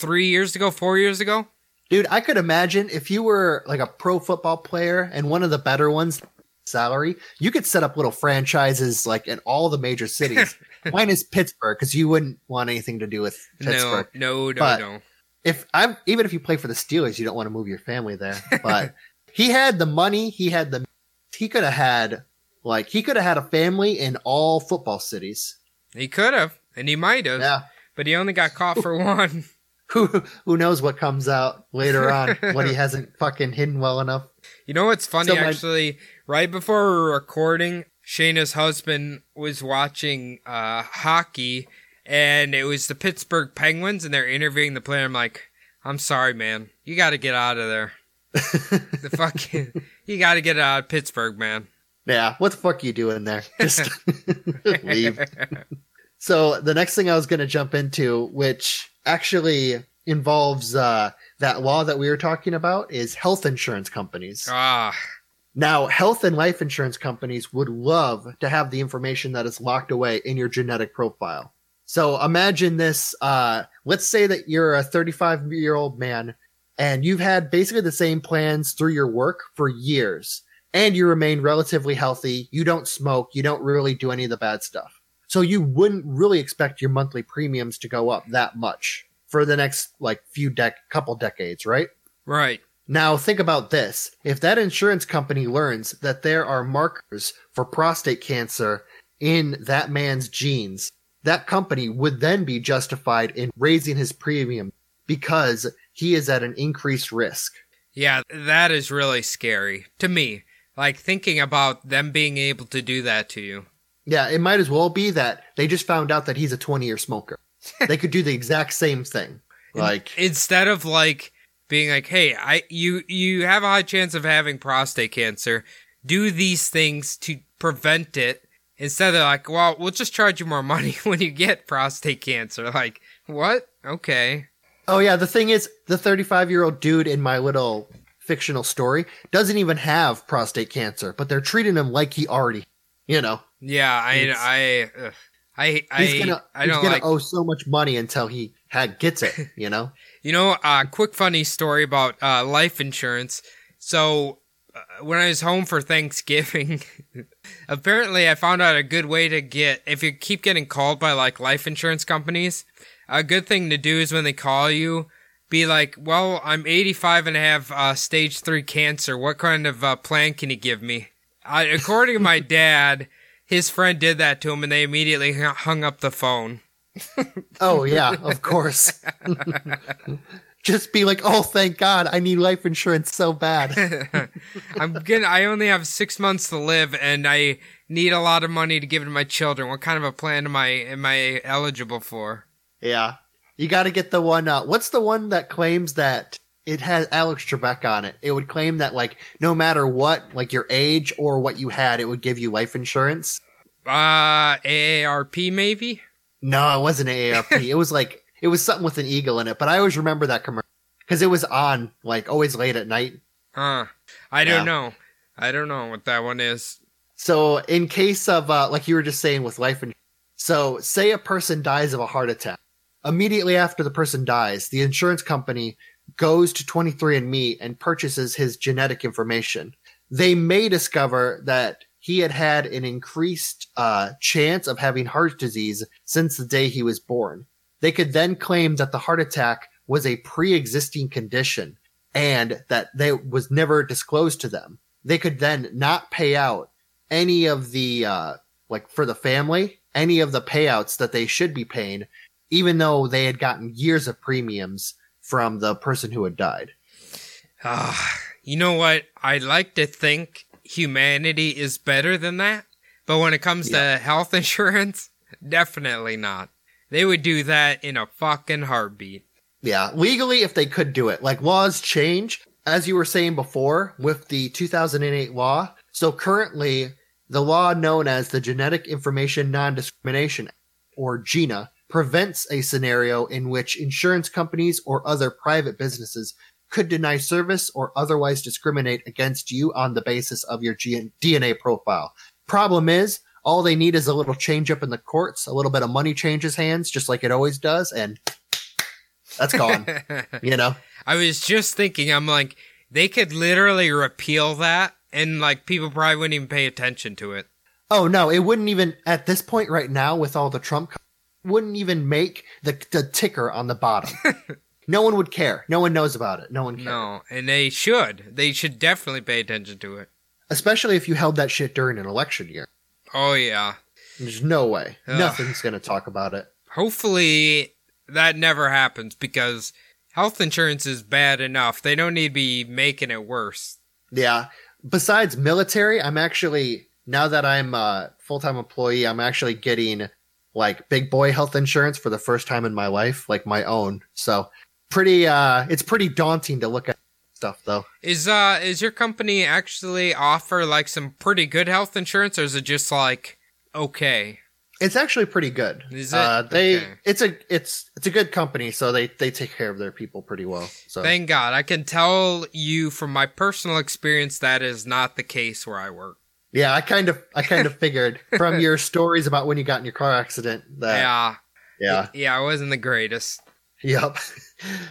three years ago, four years ago. Dude, I could imagine if you were like a pro football player and one of the better ones salary, you could set up little franchises like in all the major cities. Mine is Pittsburgh because you wouldn't want anything to do with Pittsburgh. No, no, no, But- no. If I'm even if you play for the Steelers, you don't want to move your family there. But he had the money, he had the he could have had like he could have had a family in all football cities. He could have, and he might have, Yeah. but he only got caught for one. Who who knows what comes out later on what he hasn't fucking hidden well enough. You know what's funny So my- actually? Right before we were recording, Shayna's husband was watching uh, hockey, and it was the Pittsburgh Penguins, and they're interviewing the player. I'm like, I'm sorry, man, you got to get out of there. the fucking, you got to get out of Pittsburgh, man. Yeah, what the fuck are you doing there? Just leave. So the next thing I was going to jump into, which actually involves uh, that law that we were talking about, is health insurance companies. Ah, Now, health and life insurance companies would love to have the information that is locked away in your genetic profile. So imagine this. Uh, let's say that you're a 35 year old man and you've had basically the same plans through your work for years. and you remain relatively healthy. You don't smoke. You don't really do any of the bad stuff. So you wouldn't really expect your monthly premiums to go up that much for the next like few dec couple decades, right? Right. Now think about this. If that insurance company learns that there are markers for prostate cancer in that man's genes, that company would then be justified in raising his premium because he is at an increased risk. Yeah, that is really scary to me. Like thinking about them being able to do that to you. Yeah, it might as well be that they just found out that he's a 20 year smoker. they could do the exact same thing. Like instead of like being like, "Hey, I you you have a high chance of having prostate cancer. Do these things to prevent it." Instead of like, "Well, we'll just charge you more money when you get prostate cancer." Like, what? Okay. Oh yeah, the thing is, the 35 year old dude in my little fictional story doesn't even have prostate cancer, but they're treating him like he already, you know. Yeah, I, I, ugh. I, I, He's gonna, I he's gonna like. owe so much money until he had gets it, you know. You know, uh, quick funny story about uh, life insurance. So, uh, when I was home for Thanksgiving, apparently I found out a good way to get, if you keep getting called by like life insurance companies, a good thing to do is when they call you, be like, well, I'm 85 and I have uh, stage 3 cancer. What kind of uh, plan can you give me? I, according to my dad, his friend did that to him and they immediately hung up the phone. Oh yeah, of course. Just be like, oh, thank God, I need life insurance so bad. I'm gonna. I only have six months to live, and I need a lot of money to give to my children. What kind of a plan am I am I eligible for? yeah, you got to get the one. Uh, what's the one that claims that it has Alex Trebek on it? It would claim that like no matter what, like your age or what you had, it would give you life insurance. Uh, AARP maybe. No, it wasn't AARP. it was like it was something with an eagle in it. But I always remember that commercial because it was on like always late at night. Uh, I Yeah. don't know. I don't know what that one is. So in case of uh, like you were just saying with life insurance, so say a person dies of a heart attack. Immediately after the person dies, the insurance company goes to 23andMe and purchases his genetic information. They may discover that he had had an increased uh, chance of having heart disease since the day he was born. They could then claim that the heart attack was a pre-existing condition and that they was never disclosed to them. They could then not pay out any of the uh like for the family any of the payouts that they should be paying even though they had gotten years of premiums from the person who had died Ah, you know what? I like to think humanity is better than that, but when it comes to health insurance, definitely not. They would do that in a fucking heartbeat. yeah legally if they could do it like laws change as you were saying before with the 2008 law so currently the law known as the genetic information non-discrimination Act, or gina prevents a scenario in which insurance companies or other private businesses could deny service or otherwise discriminate against you on the basis of your G- DNA profile. Problem is, all they need is a little change up in the courts, a little bit of money changes hands, just like it always does, and that's gone. you know? I was just thinking, I'm like, they could literally repeal that, and like people probably wouldn't even pay attention to it. Oh no, it wouldn't even at this point right now with all the Trump wouldn't even make the the ticker on the bottom. no one would care. No one knows about it. No one cares. No, and they should. They should definitely pay attention to it. Especially if you held that shit during an election year. Oh yeah. There's no way. Ugh. Nothing's going to talk about it. Hopefully that never happens because health insurance is bad enough. They don't need to be making it worse. Yeah. Besides military, I'm actually now that I'm a full-time employee, I'm actually getting like big boy health insurance for the first time in my life, like my own. So, pretty uh it's pretty daunting to look at stuff though. Is uh is your company actually offer like some pretty good health insurance or is it just like okay? It's actually pretty good. Is it? Uh, they Okay. it's a it's it's a good company, so they they take care of their people pretty well. So Thank God. I can tell you from my personal experience that is not the case where I work. Yeah, I kind of I kind of figured from your stories about when you got in your car accident that yeah. yeah Yeah, I wasn't the greatest. Yep.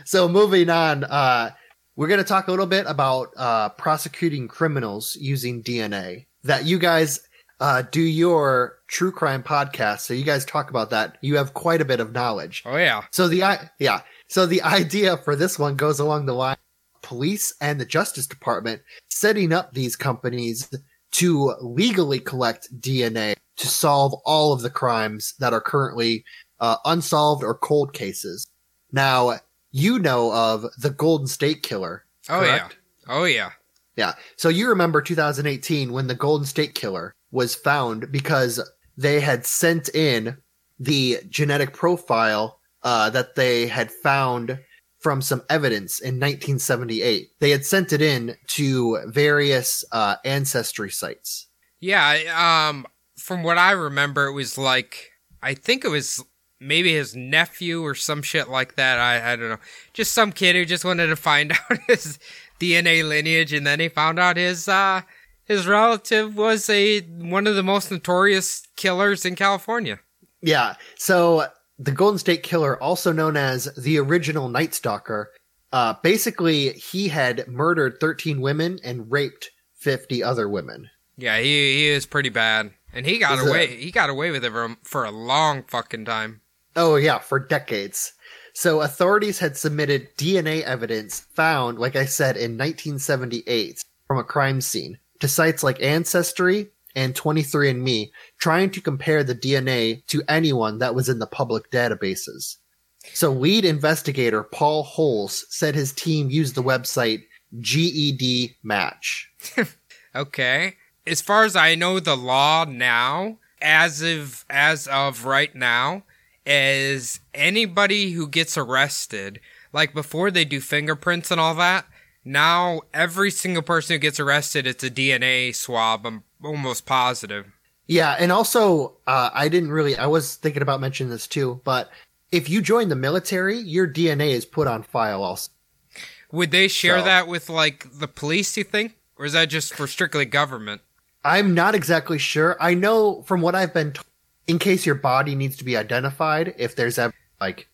So moving on, uh, we're going to talk a little bit about uh, prosecuting criminals using DNA. That you guys uh, do your true crime podcast, so you guys talk about that. You have quite a bit of knowledge. Oh yeah. So the i yeah, so the idea for this one goes along the line police and the Justice Department setting up these companies to legally collect DNA to solve all of the crimes that are currently uh, unsolved or cold cases. Now, you know of the Golden State Killer. Oh correct? yeah. Oh yeah. Yeah. So you remember 2018 when the Golden State Killer was found because they had sent in the genetic profile uh, that they had found from some evidence in 1978. They had sent it in to various uh, ancestry sites. Yeah, um from what I remember it was like I think it was maybe his nephew or some shit like that. I I don't know. Just some kid who just wanted to find out his DNA lineage and then he found out his uh his relative was a one of the most notorious killers in California. Yeah. So the Golden State Killer, also known as the original Night Stalker, uh, basically he had murdered 13 women and raped 50 other women. Yeah, he he is pretty bad. And he got Is it- away he got away with it for, for a long fucking time. Oh yeah, for decades. So authorities had submitted DNA evidence found, like I said, in 1978 from a crime scene to sites like Ancestry and 23andMe, trying to compare the DNA to anyone that was in the public databases. So lead investigator Paul Holes said his team used the website GEDmatch. Okay. As far as I know, the law now, as of as of right now, is anybody who gets arrested, like before they do fingerprints and all that. Now every single person who gets arrested, it's a DNA swab. I'm almost positive. Yeah, and also uh, I didn't really. I was thinking about mentioning this too, but if you join the military, your DNA is put on file. Also, Would they share So- that with like the police? You think, or is that just for strictly government? I'm not exactly sure. I know from what I've been told, in case your body needs to be identified, if there's ever like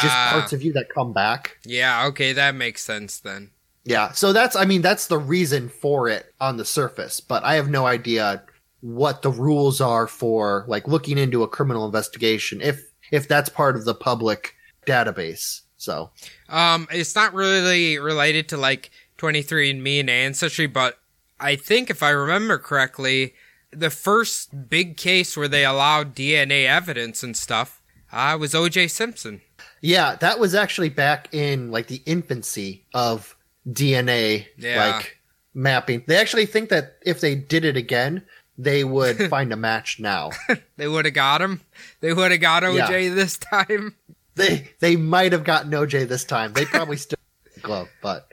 just Ah, parts of you that come back. Yeah. Okay, that makes sense then. Yeah, so that's I mean that's the reason for it on the surface, but I have no idea what the rules are for like looking into a criminal investigation if if that's part of the public database. So, Um, it's not really related to like 23andMe and Ancestry, but I think if I remember correctly, the first big case where they allowed DNA evidence and stuff uh, was O.J. Simpson. yeah, that was actually back in like the infancy of DNA Yeah. like mapping. They actually think that if they did it again, they would find a match now. They would have got him. They would have got O.J. this time. they they might have gotten OJ this time. They probably still glove, but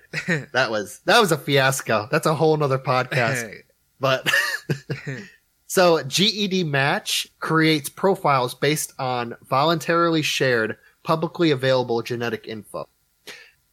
that was that was a fiasco. That's a whole nother podcast. But so GEDmatch creates profiles based on voluntarily shared, publicly available genetic info.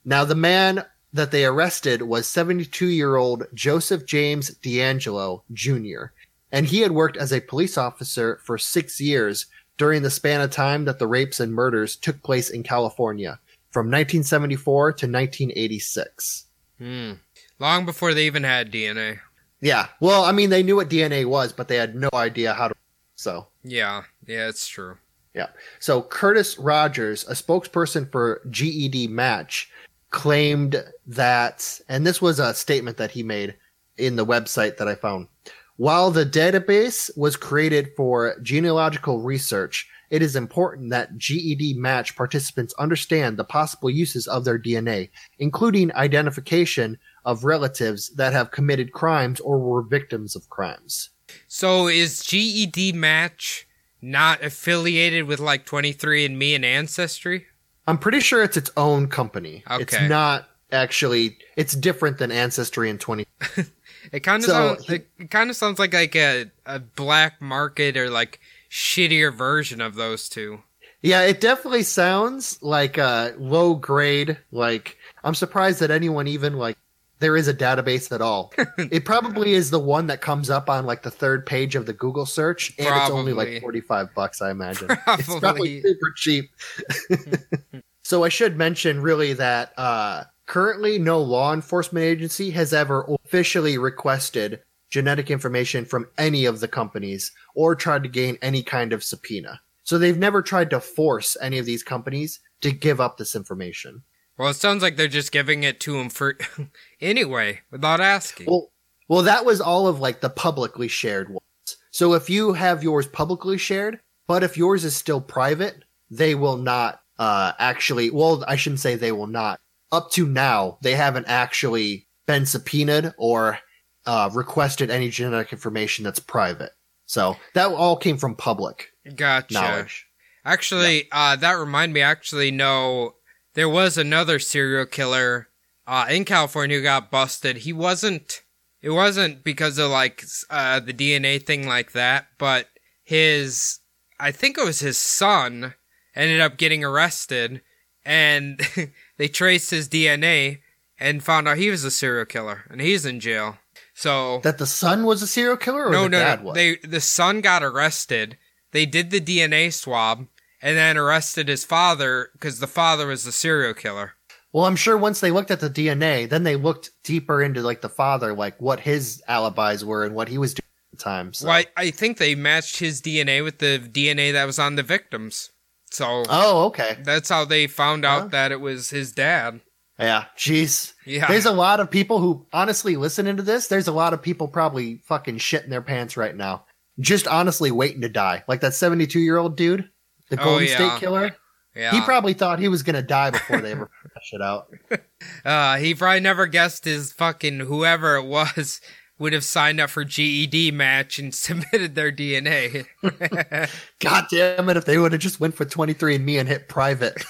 Now, the man that they arrested was 72 year old Joseph James DeAngelo Jr., and he had worked as a police officer for six years during the span of time that the rapes and murders took place in California from 1974 to 1986. Hmm. Long before they even had DNA. Yeah. Well, I mean, they knew what DNA was, but they had no idea how to. So, Yeah, yeah, it's true. yeah. So Curtis Rogers, a spokesperson for GEDmatch, claimed that, and this was a statement that he made in the website that I found. While the database was created for genealogical research, it is important that GEDmatch participants understand the possible uses of their DNA, including identification of relatives that have committed crimes or were victims of crimes. So is GEDmatch not affiliated with like 23andMe and Ancestry? I'm pretty sure it's its own company. Okay. It's not actually. It's different than Ancestry and 20. It kind of So sounds. he- it, it kind of sounds like like a a black market or like shittier version of those two. Yeah, it definitely sounds like a low grade. Like I'm surprised that anyone even like there is a database at all. it probably is the one that comes up on like the third page of the Google search, and it's only like 45 bucks, I imagine. It's Probably. probably super cheap. so I should mention really that uh, currently no law enforcement agency has ever officially requested genetic information from any of the companies or tried to gain any kind of subpoena. So they've never tried to force any of these companies to give up this information. Well, it sounds like they're just giving it to him for anyway, without asking. Well, well, that was all of like the publicly shared ones. So if you have yours publicly shared, but if yours is still private, they will not uh, actually. Well, I shouldn't say they will not. Up to now, they haven't actually been subpoenaed or uh, requested any genetic information that's private. So that all came from public gotcha. knowledge. Actually, uh, that remind me. Actually, no, there was another serial killer uh, in California who got busted. He wasn't. It wasn't because of like uh, the DNA thing like that, but his. I think it was his son ended up getting arrested, and they traced his DNA and found out he was a serial killer, and he's in jail. So That the son was a serial killer, or no, the no, no. They the son got arrested. They did the DNA swab and then arrested his father because the father was the serial killer. Well, I'm sure once they looked at the DNA, then they looked deeper into like the father, like what his alibis were and what he was doing at the time. So. Well, I, I think they matched his DNA with the DNA that was on the victims. So Oh, okay. that's how they found out Huh? that it was his dad. Yeah. Jeez. Yeah. There's a lot of people who honestly listening to this. There's a lot of people probably fucking shitting their pants right now, just honestly waiting to die. Like that 72 year old dude, the Oh, Golden yeah. State Killer. Yeah. He probably thought he was gonna die before they ever put that shit out. uh, he probably never guessed his fucking whoever it was would have signed up for GEDmatch and submitted their DNA. God damn it! If they would have just went for 23andMe and hit private.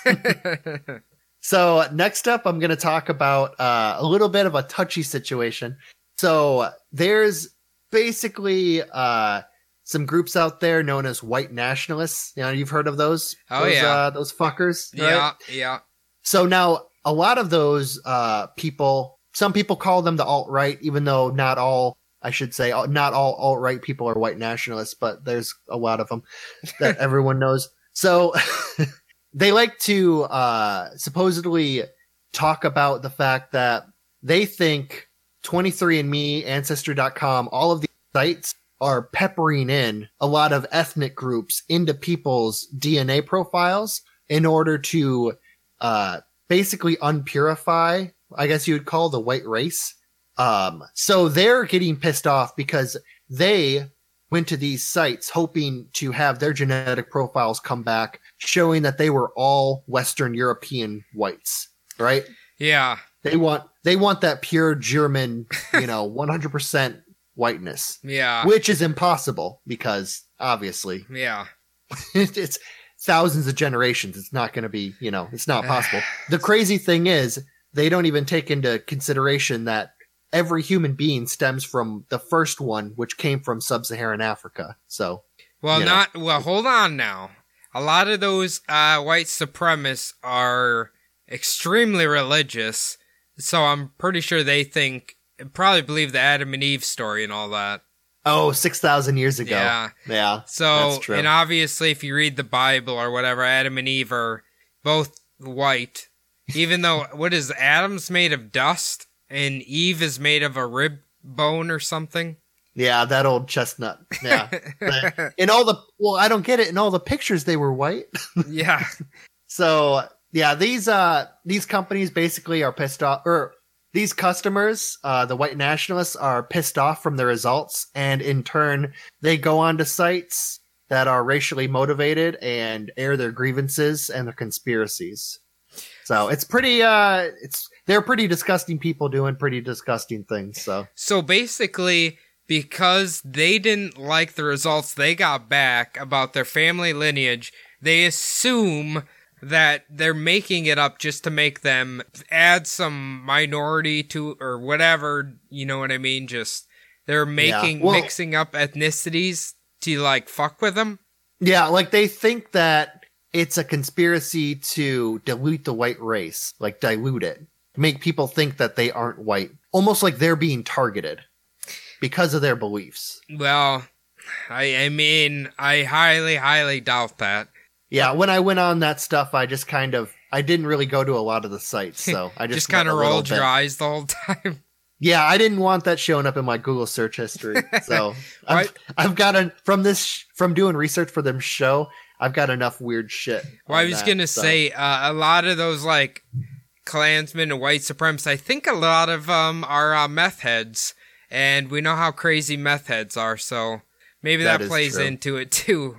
So next up, I'm going to talk about uh, a little bit of a touchy situation. So there's basically uh, some groups out there known as white nationalists. You know, you've heard of those? Oh, those, yeah. uh, those fuckers. right? yeah, yeah. So now a lot of those uh, people, some people call them the alt right, even though not all. I should say uh, not all alt right people are white nationalists, but there's a lot of them that everyone knows. So they like to uh, supposedly talk about the fact that they think 23andMe, Ancestry.com, all of these sites are peppering in a lot of ethnic groups into people's DNA profiles in order to uh, basically unpurify, I guess you would call the white race. Um, so they're getting pissed off because they went to these sites hoping to have their genetic profiles come back showing that they were all Western European whites, right? Yeah. They want they want that pure German, you know, 100% whiteness, Yeah. which is impossible because obviously Yeah. it's thousands of generations. It's not going to be, you know, it's not possible. the crazy thing is they don't even take into consideration that every human being stems from the first one, which came from sub-Saharan Africa. So Well, you know. not well. Hold on now. A lot of those uh, white supremacists are extremely religious, so I'm pretty sure they think, probably believe the Adam and Eve story and all that. Oh, 6,000 years ago. Yeah. Yeah. So, and obviously, if you read the Bible or whatever, Adam and Eve are both white. Even though, what is Adam's made of dust and Eve is made of a rib bone or something? Yeah, that old chestnut. Yeah. But in all the, well, I don't get it. In all the pictures, they were white. yeah. So yeah, these uh these companies basically are pissed off or these customers, uh the white nationalists are pissed off from the results and in turn they go onto sites that are racially motivated and air their grievances and their conspiracies. So it's pretty uh it's they're pretty disgusting people doing pretty disgusting things. So So basically, because they didn't like the results they got back about their family lineage, they assume that they're making it up just to make them add some minority to or whatever, you know what I mean? Just they're making Well- mixing up ethnicities to like fuck with them. Yeah, like they think that it's a conspiracy to dilute the white race, like dilute it, make people think that they aren't white, almost like they're being targeted because of their beliefs. Well, I I mean, I highly highly doubt that. Yeah, when I went on that stuff, I just kind of I didn't really go to a lot of the sites, so I just, Just kind of went a little rolled your eyes the whole time. Yeah, I didn't want that showing up in my Google search history. So I've, I've from this from doing research for them show. I've got enough weird shit. Well, I was that, gonna so. say uh, a lot of those like Klansmen and white supremacists. I think a lot of them are uh, meth heads, and we know how crazy meth heads are. So maybe That that, plays true. into it too.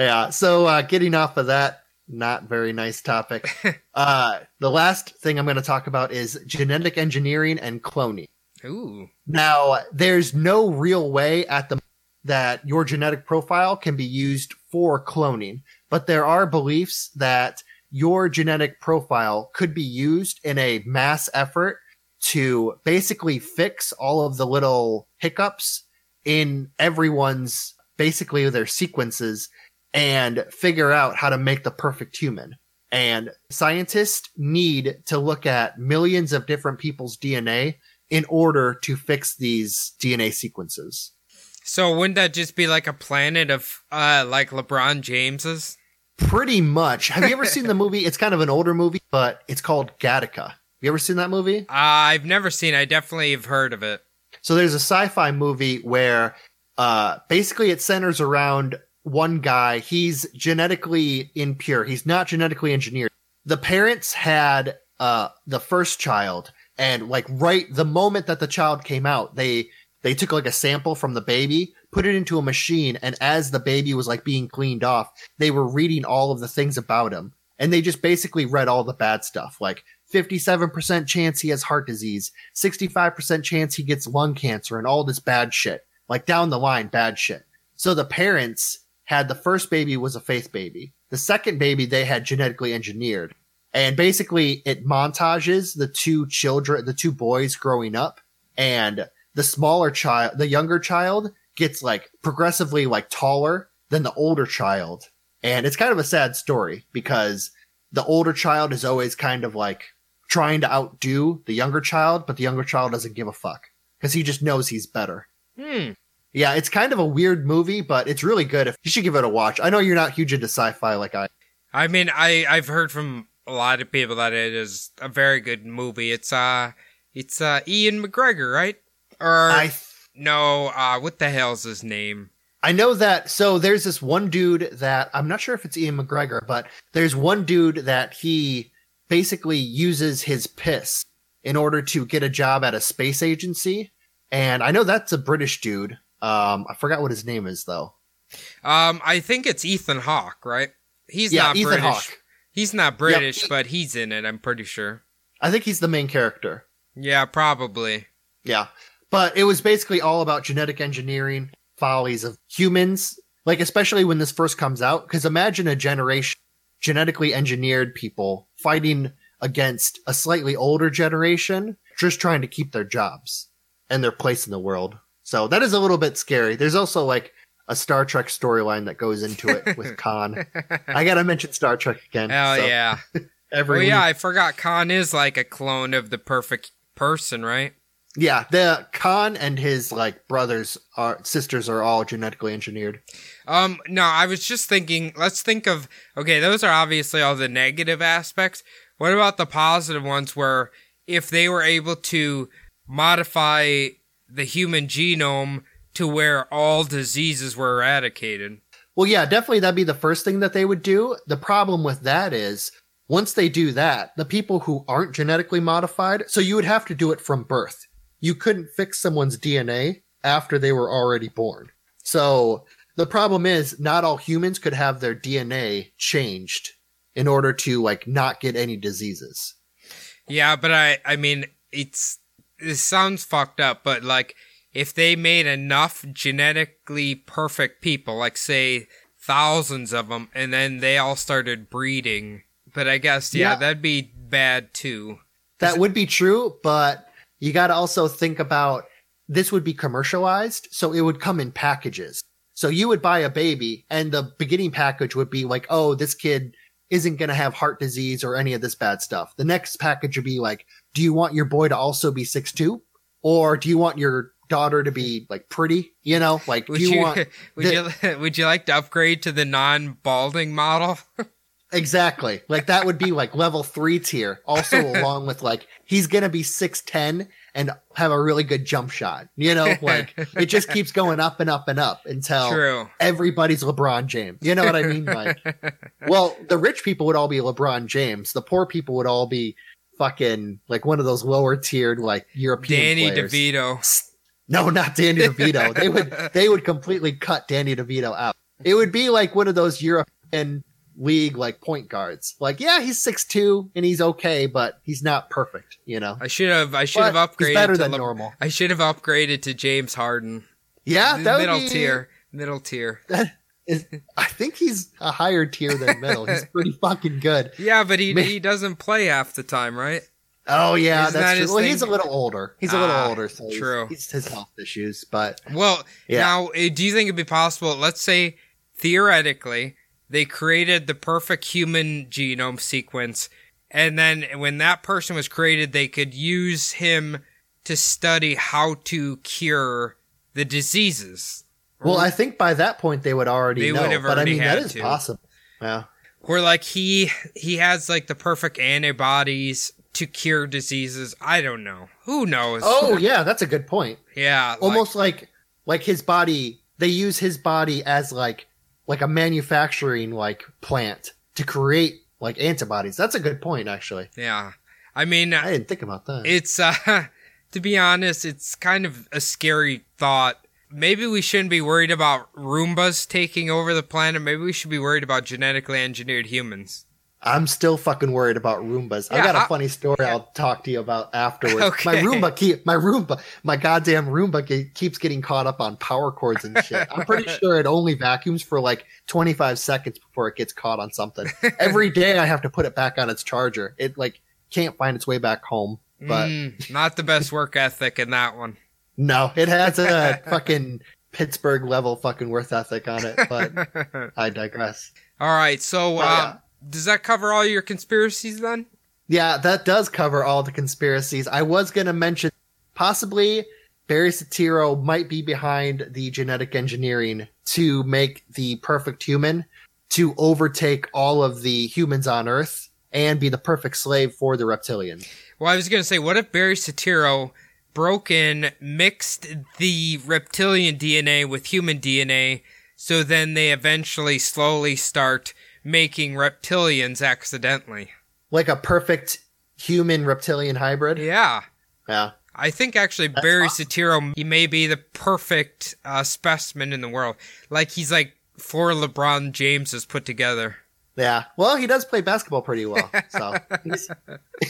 Yeah. So uh, getting off of that not very nice topic. uh, the last thing I'm going to talk about is genetic engineering and cloning. Ooh. Now, there's no real way at the that your genetic profile can be used for cloning, but there are beliefs that your genetic profile could be used in a mass effort to basically fix all of the little hiccups in everyone's basically their sequences and figure out how to make the perfect human. And scientists need to look at millions of different people's DNA in order to fix these DNA sequences. So wouldn't that just be like a planet of uh like LeBron James's? Pretty much. Have you ever seen the movie? It's kind of an older movie, but it's called Gattaca. You ever seen that movie? Uh, I've never seen. I definitely have heard of it. So there's a sci-fi movie where uh basically it centers around one guy. He's genetically impure. He's not genetically engineered. The parents had uh the first child and like right the moment that the child came out, they they took like a sample from the baby, put it into a machine, and as the baby was like being cleaned off, they were reading all of the things about him. And they just basically read all the bad stuff, like 57% chance he has heart disease, 65% chance he gets lung cancer, and all this bad shit. Like down the line, bad shit. So the parents had the first baby was a faith baby. The second baby they had genetically engineered. And basically it montages the two children, the two boys growing up and the smaller child, the younger child gets like progressively like taller than the older child. And it's kind of a sad story because the older child is always kind of like trying to outdo the younger child, but the younger child doesn't give a fuck because he just knows he's better. Hmm. Yeah, it's kind of a weird movie, but it's really good. If you should give it a watch. I know you're not huge into sci-fi like I. I mean, I I've heard from a lot of people that it is a very good movie. It's uh, it's uh Ewan McGregor, right? Or I no, uh, what the hell's his name? I know that. So there's this one dude that I'm not sure if it's Ewan McGregor, but there's one dude that he basically uses his piss in order to get a job at a space agency, and I know that's a British dude. Um, I forgot what his name is though. Um, I think it's Ethan Hawke, right? He's yeah, not Ethan British. Hawke. He's not British, he- but he's in it. I'm pretty sure. I think he's the main character. Yeah, probably. Yeah. But it was basically all about genetic engineering, follies of humans, like especially when this first comes out. Because imagine a generation genetically engineered people fighting against a slightly older generation, just trying to keep their jobs and their place in the world. So that is a little bit scary. There's also like a Star Trek storyline that goes into it with Khan. I gotta mention Star Trek again. Hell so yeah. Every Oh yeah. I forgot Khan is like a clone of the perfect person, right? Yeah, the Khan and his like brothers are sisters are all genetically engineered. Um, no, I was just thinking, let's think of, okay, those are obviously all the negative aspects. What about the positive ones where if they were able to modify the human genome to where all diseases were eradicated? Well, yeah, definitely that'd be the first thing that they would do. The problem with that is once they do that, the people who aren't genetically modified, so you would have to do it from birth. You couldn't fix someone's DNA after they were already born. So the problem is not all humans could have their DNA changed in order to like not get any diseases. Yeah, but I, I mean, it's, it sounds fucked up, but like, if they made enough genetically perfect people, like say thousands of them, and then they all started breeding, but I guess, yeah, Yeah. that'd be bad too. That would be true, but you got to also think about this would be commercialized, so it would come in packages. So you would buy a baby, and the beginning package would be like, oh, this kid isn't going to have heart disease or any of this bad stuff. The next package would be like, do you want your boy to also be six two, Or do you want your daughter to be like pretty? You know, like, Would do you, you, want would you would you like to upgrade to the non-balding model? Exactly. Like that would be like level three tier. Also, along with like he's gonna be six ten and have a really good jump shot. You know, like it just keeps going up and up and up until True. everybody's LeBron James. You know what I mean? Like, well, the rich people would all be LeBron James. The poor people would all be fucking like one of those lower tiered like European Danny players. DeVito. No, not Danny DeVito. they would they would completely cut Danny DeVito out. It would be like one of those European league like point guards. Like, yeah, he's six two and he's okay, but he's not perfect. You know, I should have. I should But have upgraded. better to than Le- normal. I should have upgraded to James Harden. Yeah, that would middle be- tier. Middle tier. Is, I think he's a higher tier than middle. He's pretty fucking good. Yeah, but he Man. he doesn't play half the time, right? Oh yeah, Isn't that's his true. Well, thing? he's a little older. He's a little Ah, older, so true. He's, his health issues, but Well, Yeah. now, eh, do you think it'd be possible? Let's say theoretically they created the perfect human genome sequence, and then when that person was created, they could use him to study how to cure the diseases. Well, I think by that point they would already They know. would have but I mean, that is to. possible. Yeah. Where like he he has like the perfect antibodies to cure diseases. I don't know. Who knows? Oh yeah, that's a good point. yeah, like- almost like like his body they use his body as like like a manufacturing like plant to create like antibodies that's a good point actually yeah. I mean, i didn't think about that It's uh to be honest, it's kind of a scary thought. Maybe we shouldn't be worried about Roombas taking over the planet. Maybe we should be worried about genetically engineered humans. i'm still fucking worried about roombas i got a I- funny story i'll talk to you about afterwards Okay. my roomba keep my roomba my goddamn roomba ge- keeps getting caught up on power cords and shit i'm pretty sure it only vacuums for like 25 seconds before it gets caught on something every day i have to put it back on its charger it like can't find its way back home but Mm, not the best work ethic in that one. No, it has a fucking Pittsburgh level fucking worth ethic on it, but I digress. all right, so Oh, uh, yeah. does that cover all your conspiracies then? Yeah, that does cover all the conspiracies. I was going to mention possibly Barry Soetoro might be behind the genetic engineering to make the perfect human to overtake all of the humans on Earth and be the perfect slave for the reptilians. Well, I was gonna say, what if Barry Soetoro broke in, mixed the reptilian DNA with human DNA, so then they eventually slowly start making reptilians accidentally? Like a perfect human reptilian hybrid. Yeah. Yeah. I think actually Barry Soetoro, he may be the perfect uh, specimen in the world. Like he's like four LeBron Jameses put together. Yeah. Well, he does play basketball pretty well. So he's,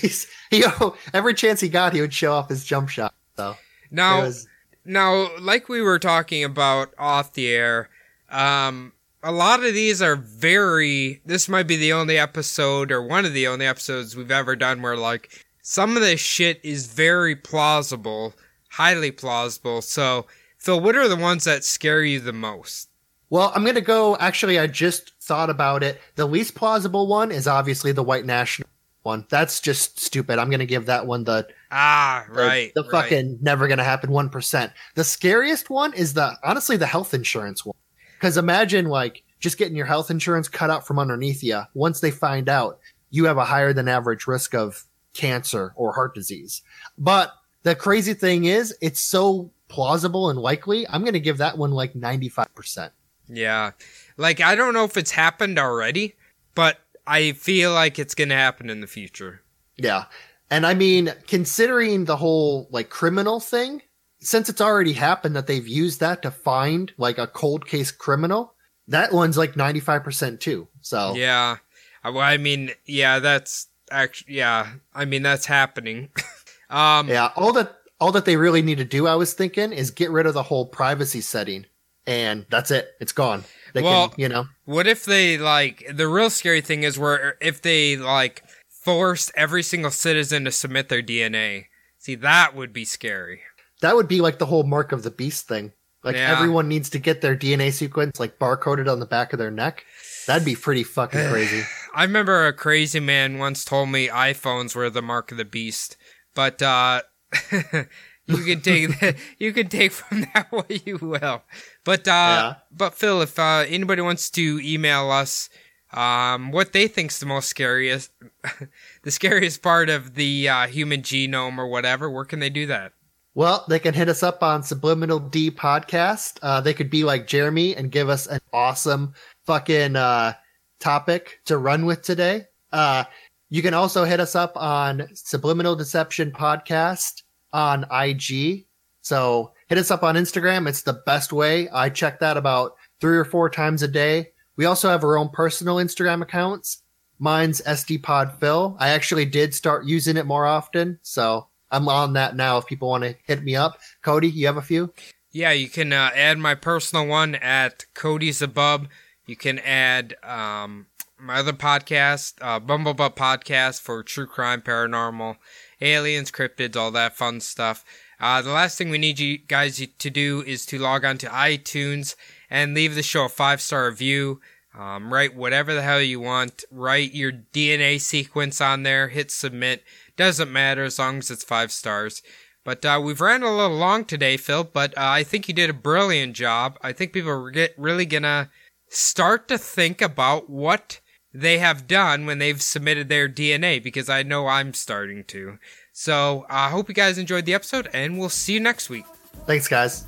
he's know, every chance he got, he would show off his jump shot. So Now, was, Now, like we were talking about off the air, um, a lot of these are very. This might be the only episode or one of the only episodes we've ever done where, like, some of this shit is very plausible, highly plausible. So, Phil, what are the ones that scare you the most? Well, I'm gonna go. Actually, I just thought about it. The least plausible one is obviously the white national one. That's just stupid. I'm gonna give that one the Ah, the- right. the, right. fucking never gonna happen one percent. The scariest one is the honestly the health insurance one. Because imagine like just getting your health insurance cut out from underneath you. Once they find out you have a higher than average risk of cancer or heart disease. But the crazy thing is, it's so plausible and likely. I'm gonna give that one like ninety five percent. Yeah. Like, I don't know if it's happened already, but I feel like it's going to happen in the future. Yeah. And I mean, considering the whole like criminal thing, since it's already happened that they've used that to find like a cold case criminal, that one's like 95% too. So Yeah. I, well, I mean, yeah, that's actually, yeah. I mean, that's happening. um, yeah, all that all that they really need to do, I was thinking, is get rid of the whole privacy setting, and that's it. It's gone. They Well- can, you know, what if they, like, the real scary thing is where if they, like, forced every single citizen to submit their DNA. See, that would be scary. that would be like the whole mark of the beast thing. Like Yeah. everyone needs to get their DNA sequence like barcoded on the back of their neck. That'd be pretty fucking crazy. I remember a crazy man once told me iPhones were the mark of the beast, but uh you can take that you can take from that what you will. But uh Yeah. but Phil, if uh, anybody wants to email us um, what they think's the most scariest, the scariest part of the uh, human genome or whatever. Where can they do that? Well, they can hit us up on Subliminal D Podcast. Uh, they could be like Jeremy and give us an awesome fucking uh, topic to run with today. Uh, you can also hit us up on Subliminal Deception Podcast on IG. So hit us up on Instagram. It's the best way. I check that about three or four times a day. We also have our own personal Instagram accounts. Mine's SD Pod Phil. I actually did start using it more often, so I'm on that now. If people want to hit me up, Cody, you have a few. Yeah, you can uh, add my personal one at Cody's Above. You can add um, my other podcast, uh, Bumblebutt Podcast for true crime, paranormal, aliens, cryptids, all that fun stuff. Uh, the last thing we need you guys to do is to log on to iTunes and leave the show a five star review. Um, write whatever the hell you want. Write your DNA sequence on there. Hit submit. Doesn't matter as long as it's five stars. But uh, we've ran a little long today, Phil. But uh, I think you did a brilliant job. I think people are get, really gonna start to think about what they have done when they've submitted their DNA because I know I'm starting to. So I uh, hope you guys enjoyed the episode, and we'll see you next week. Thanks, guys.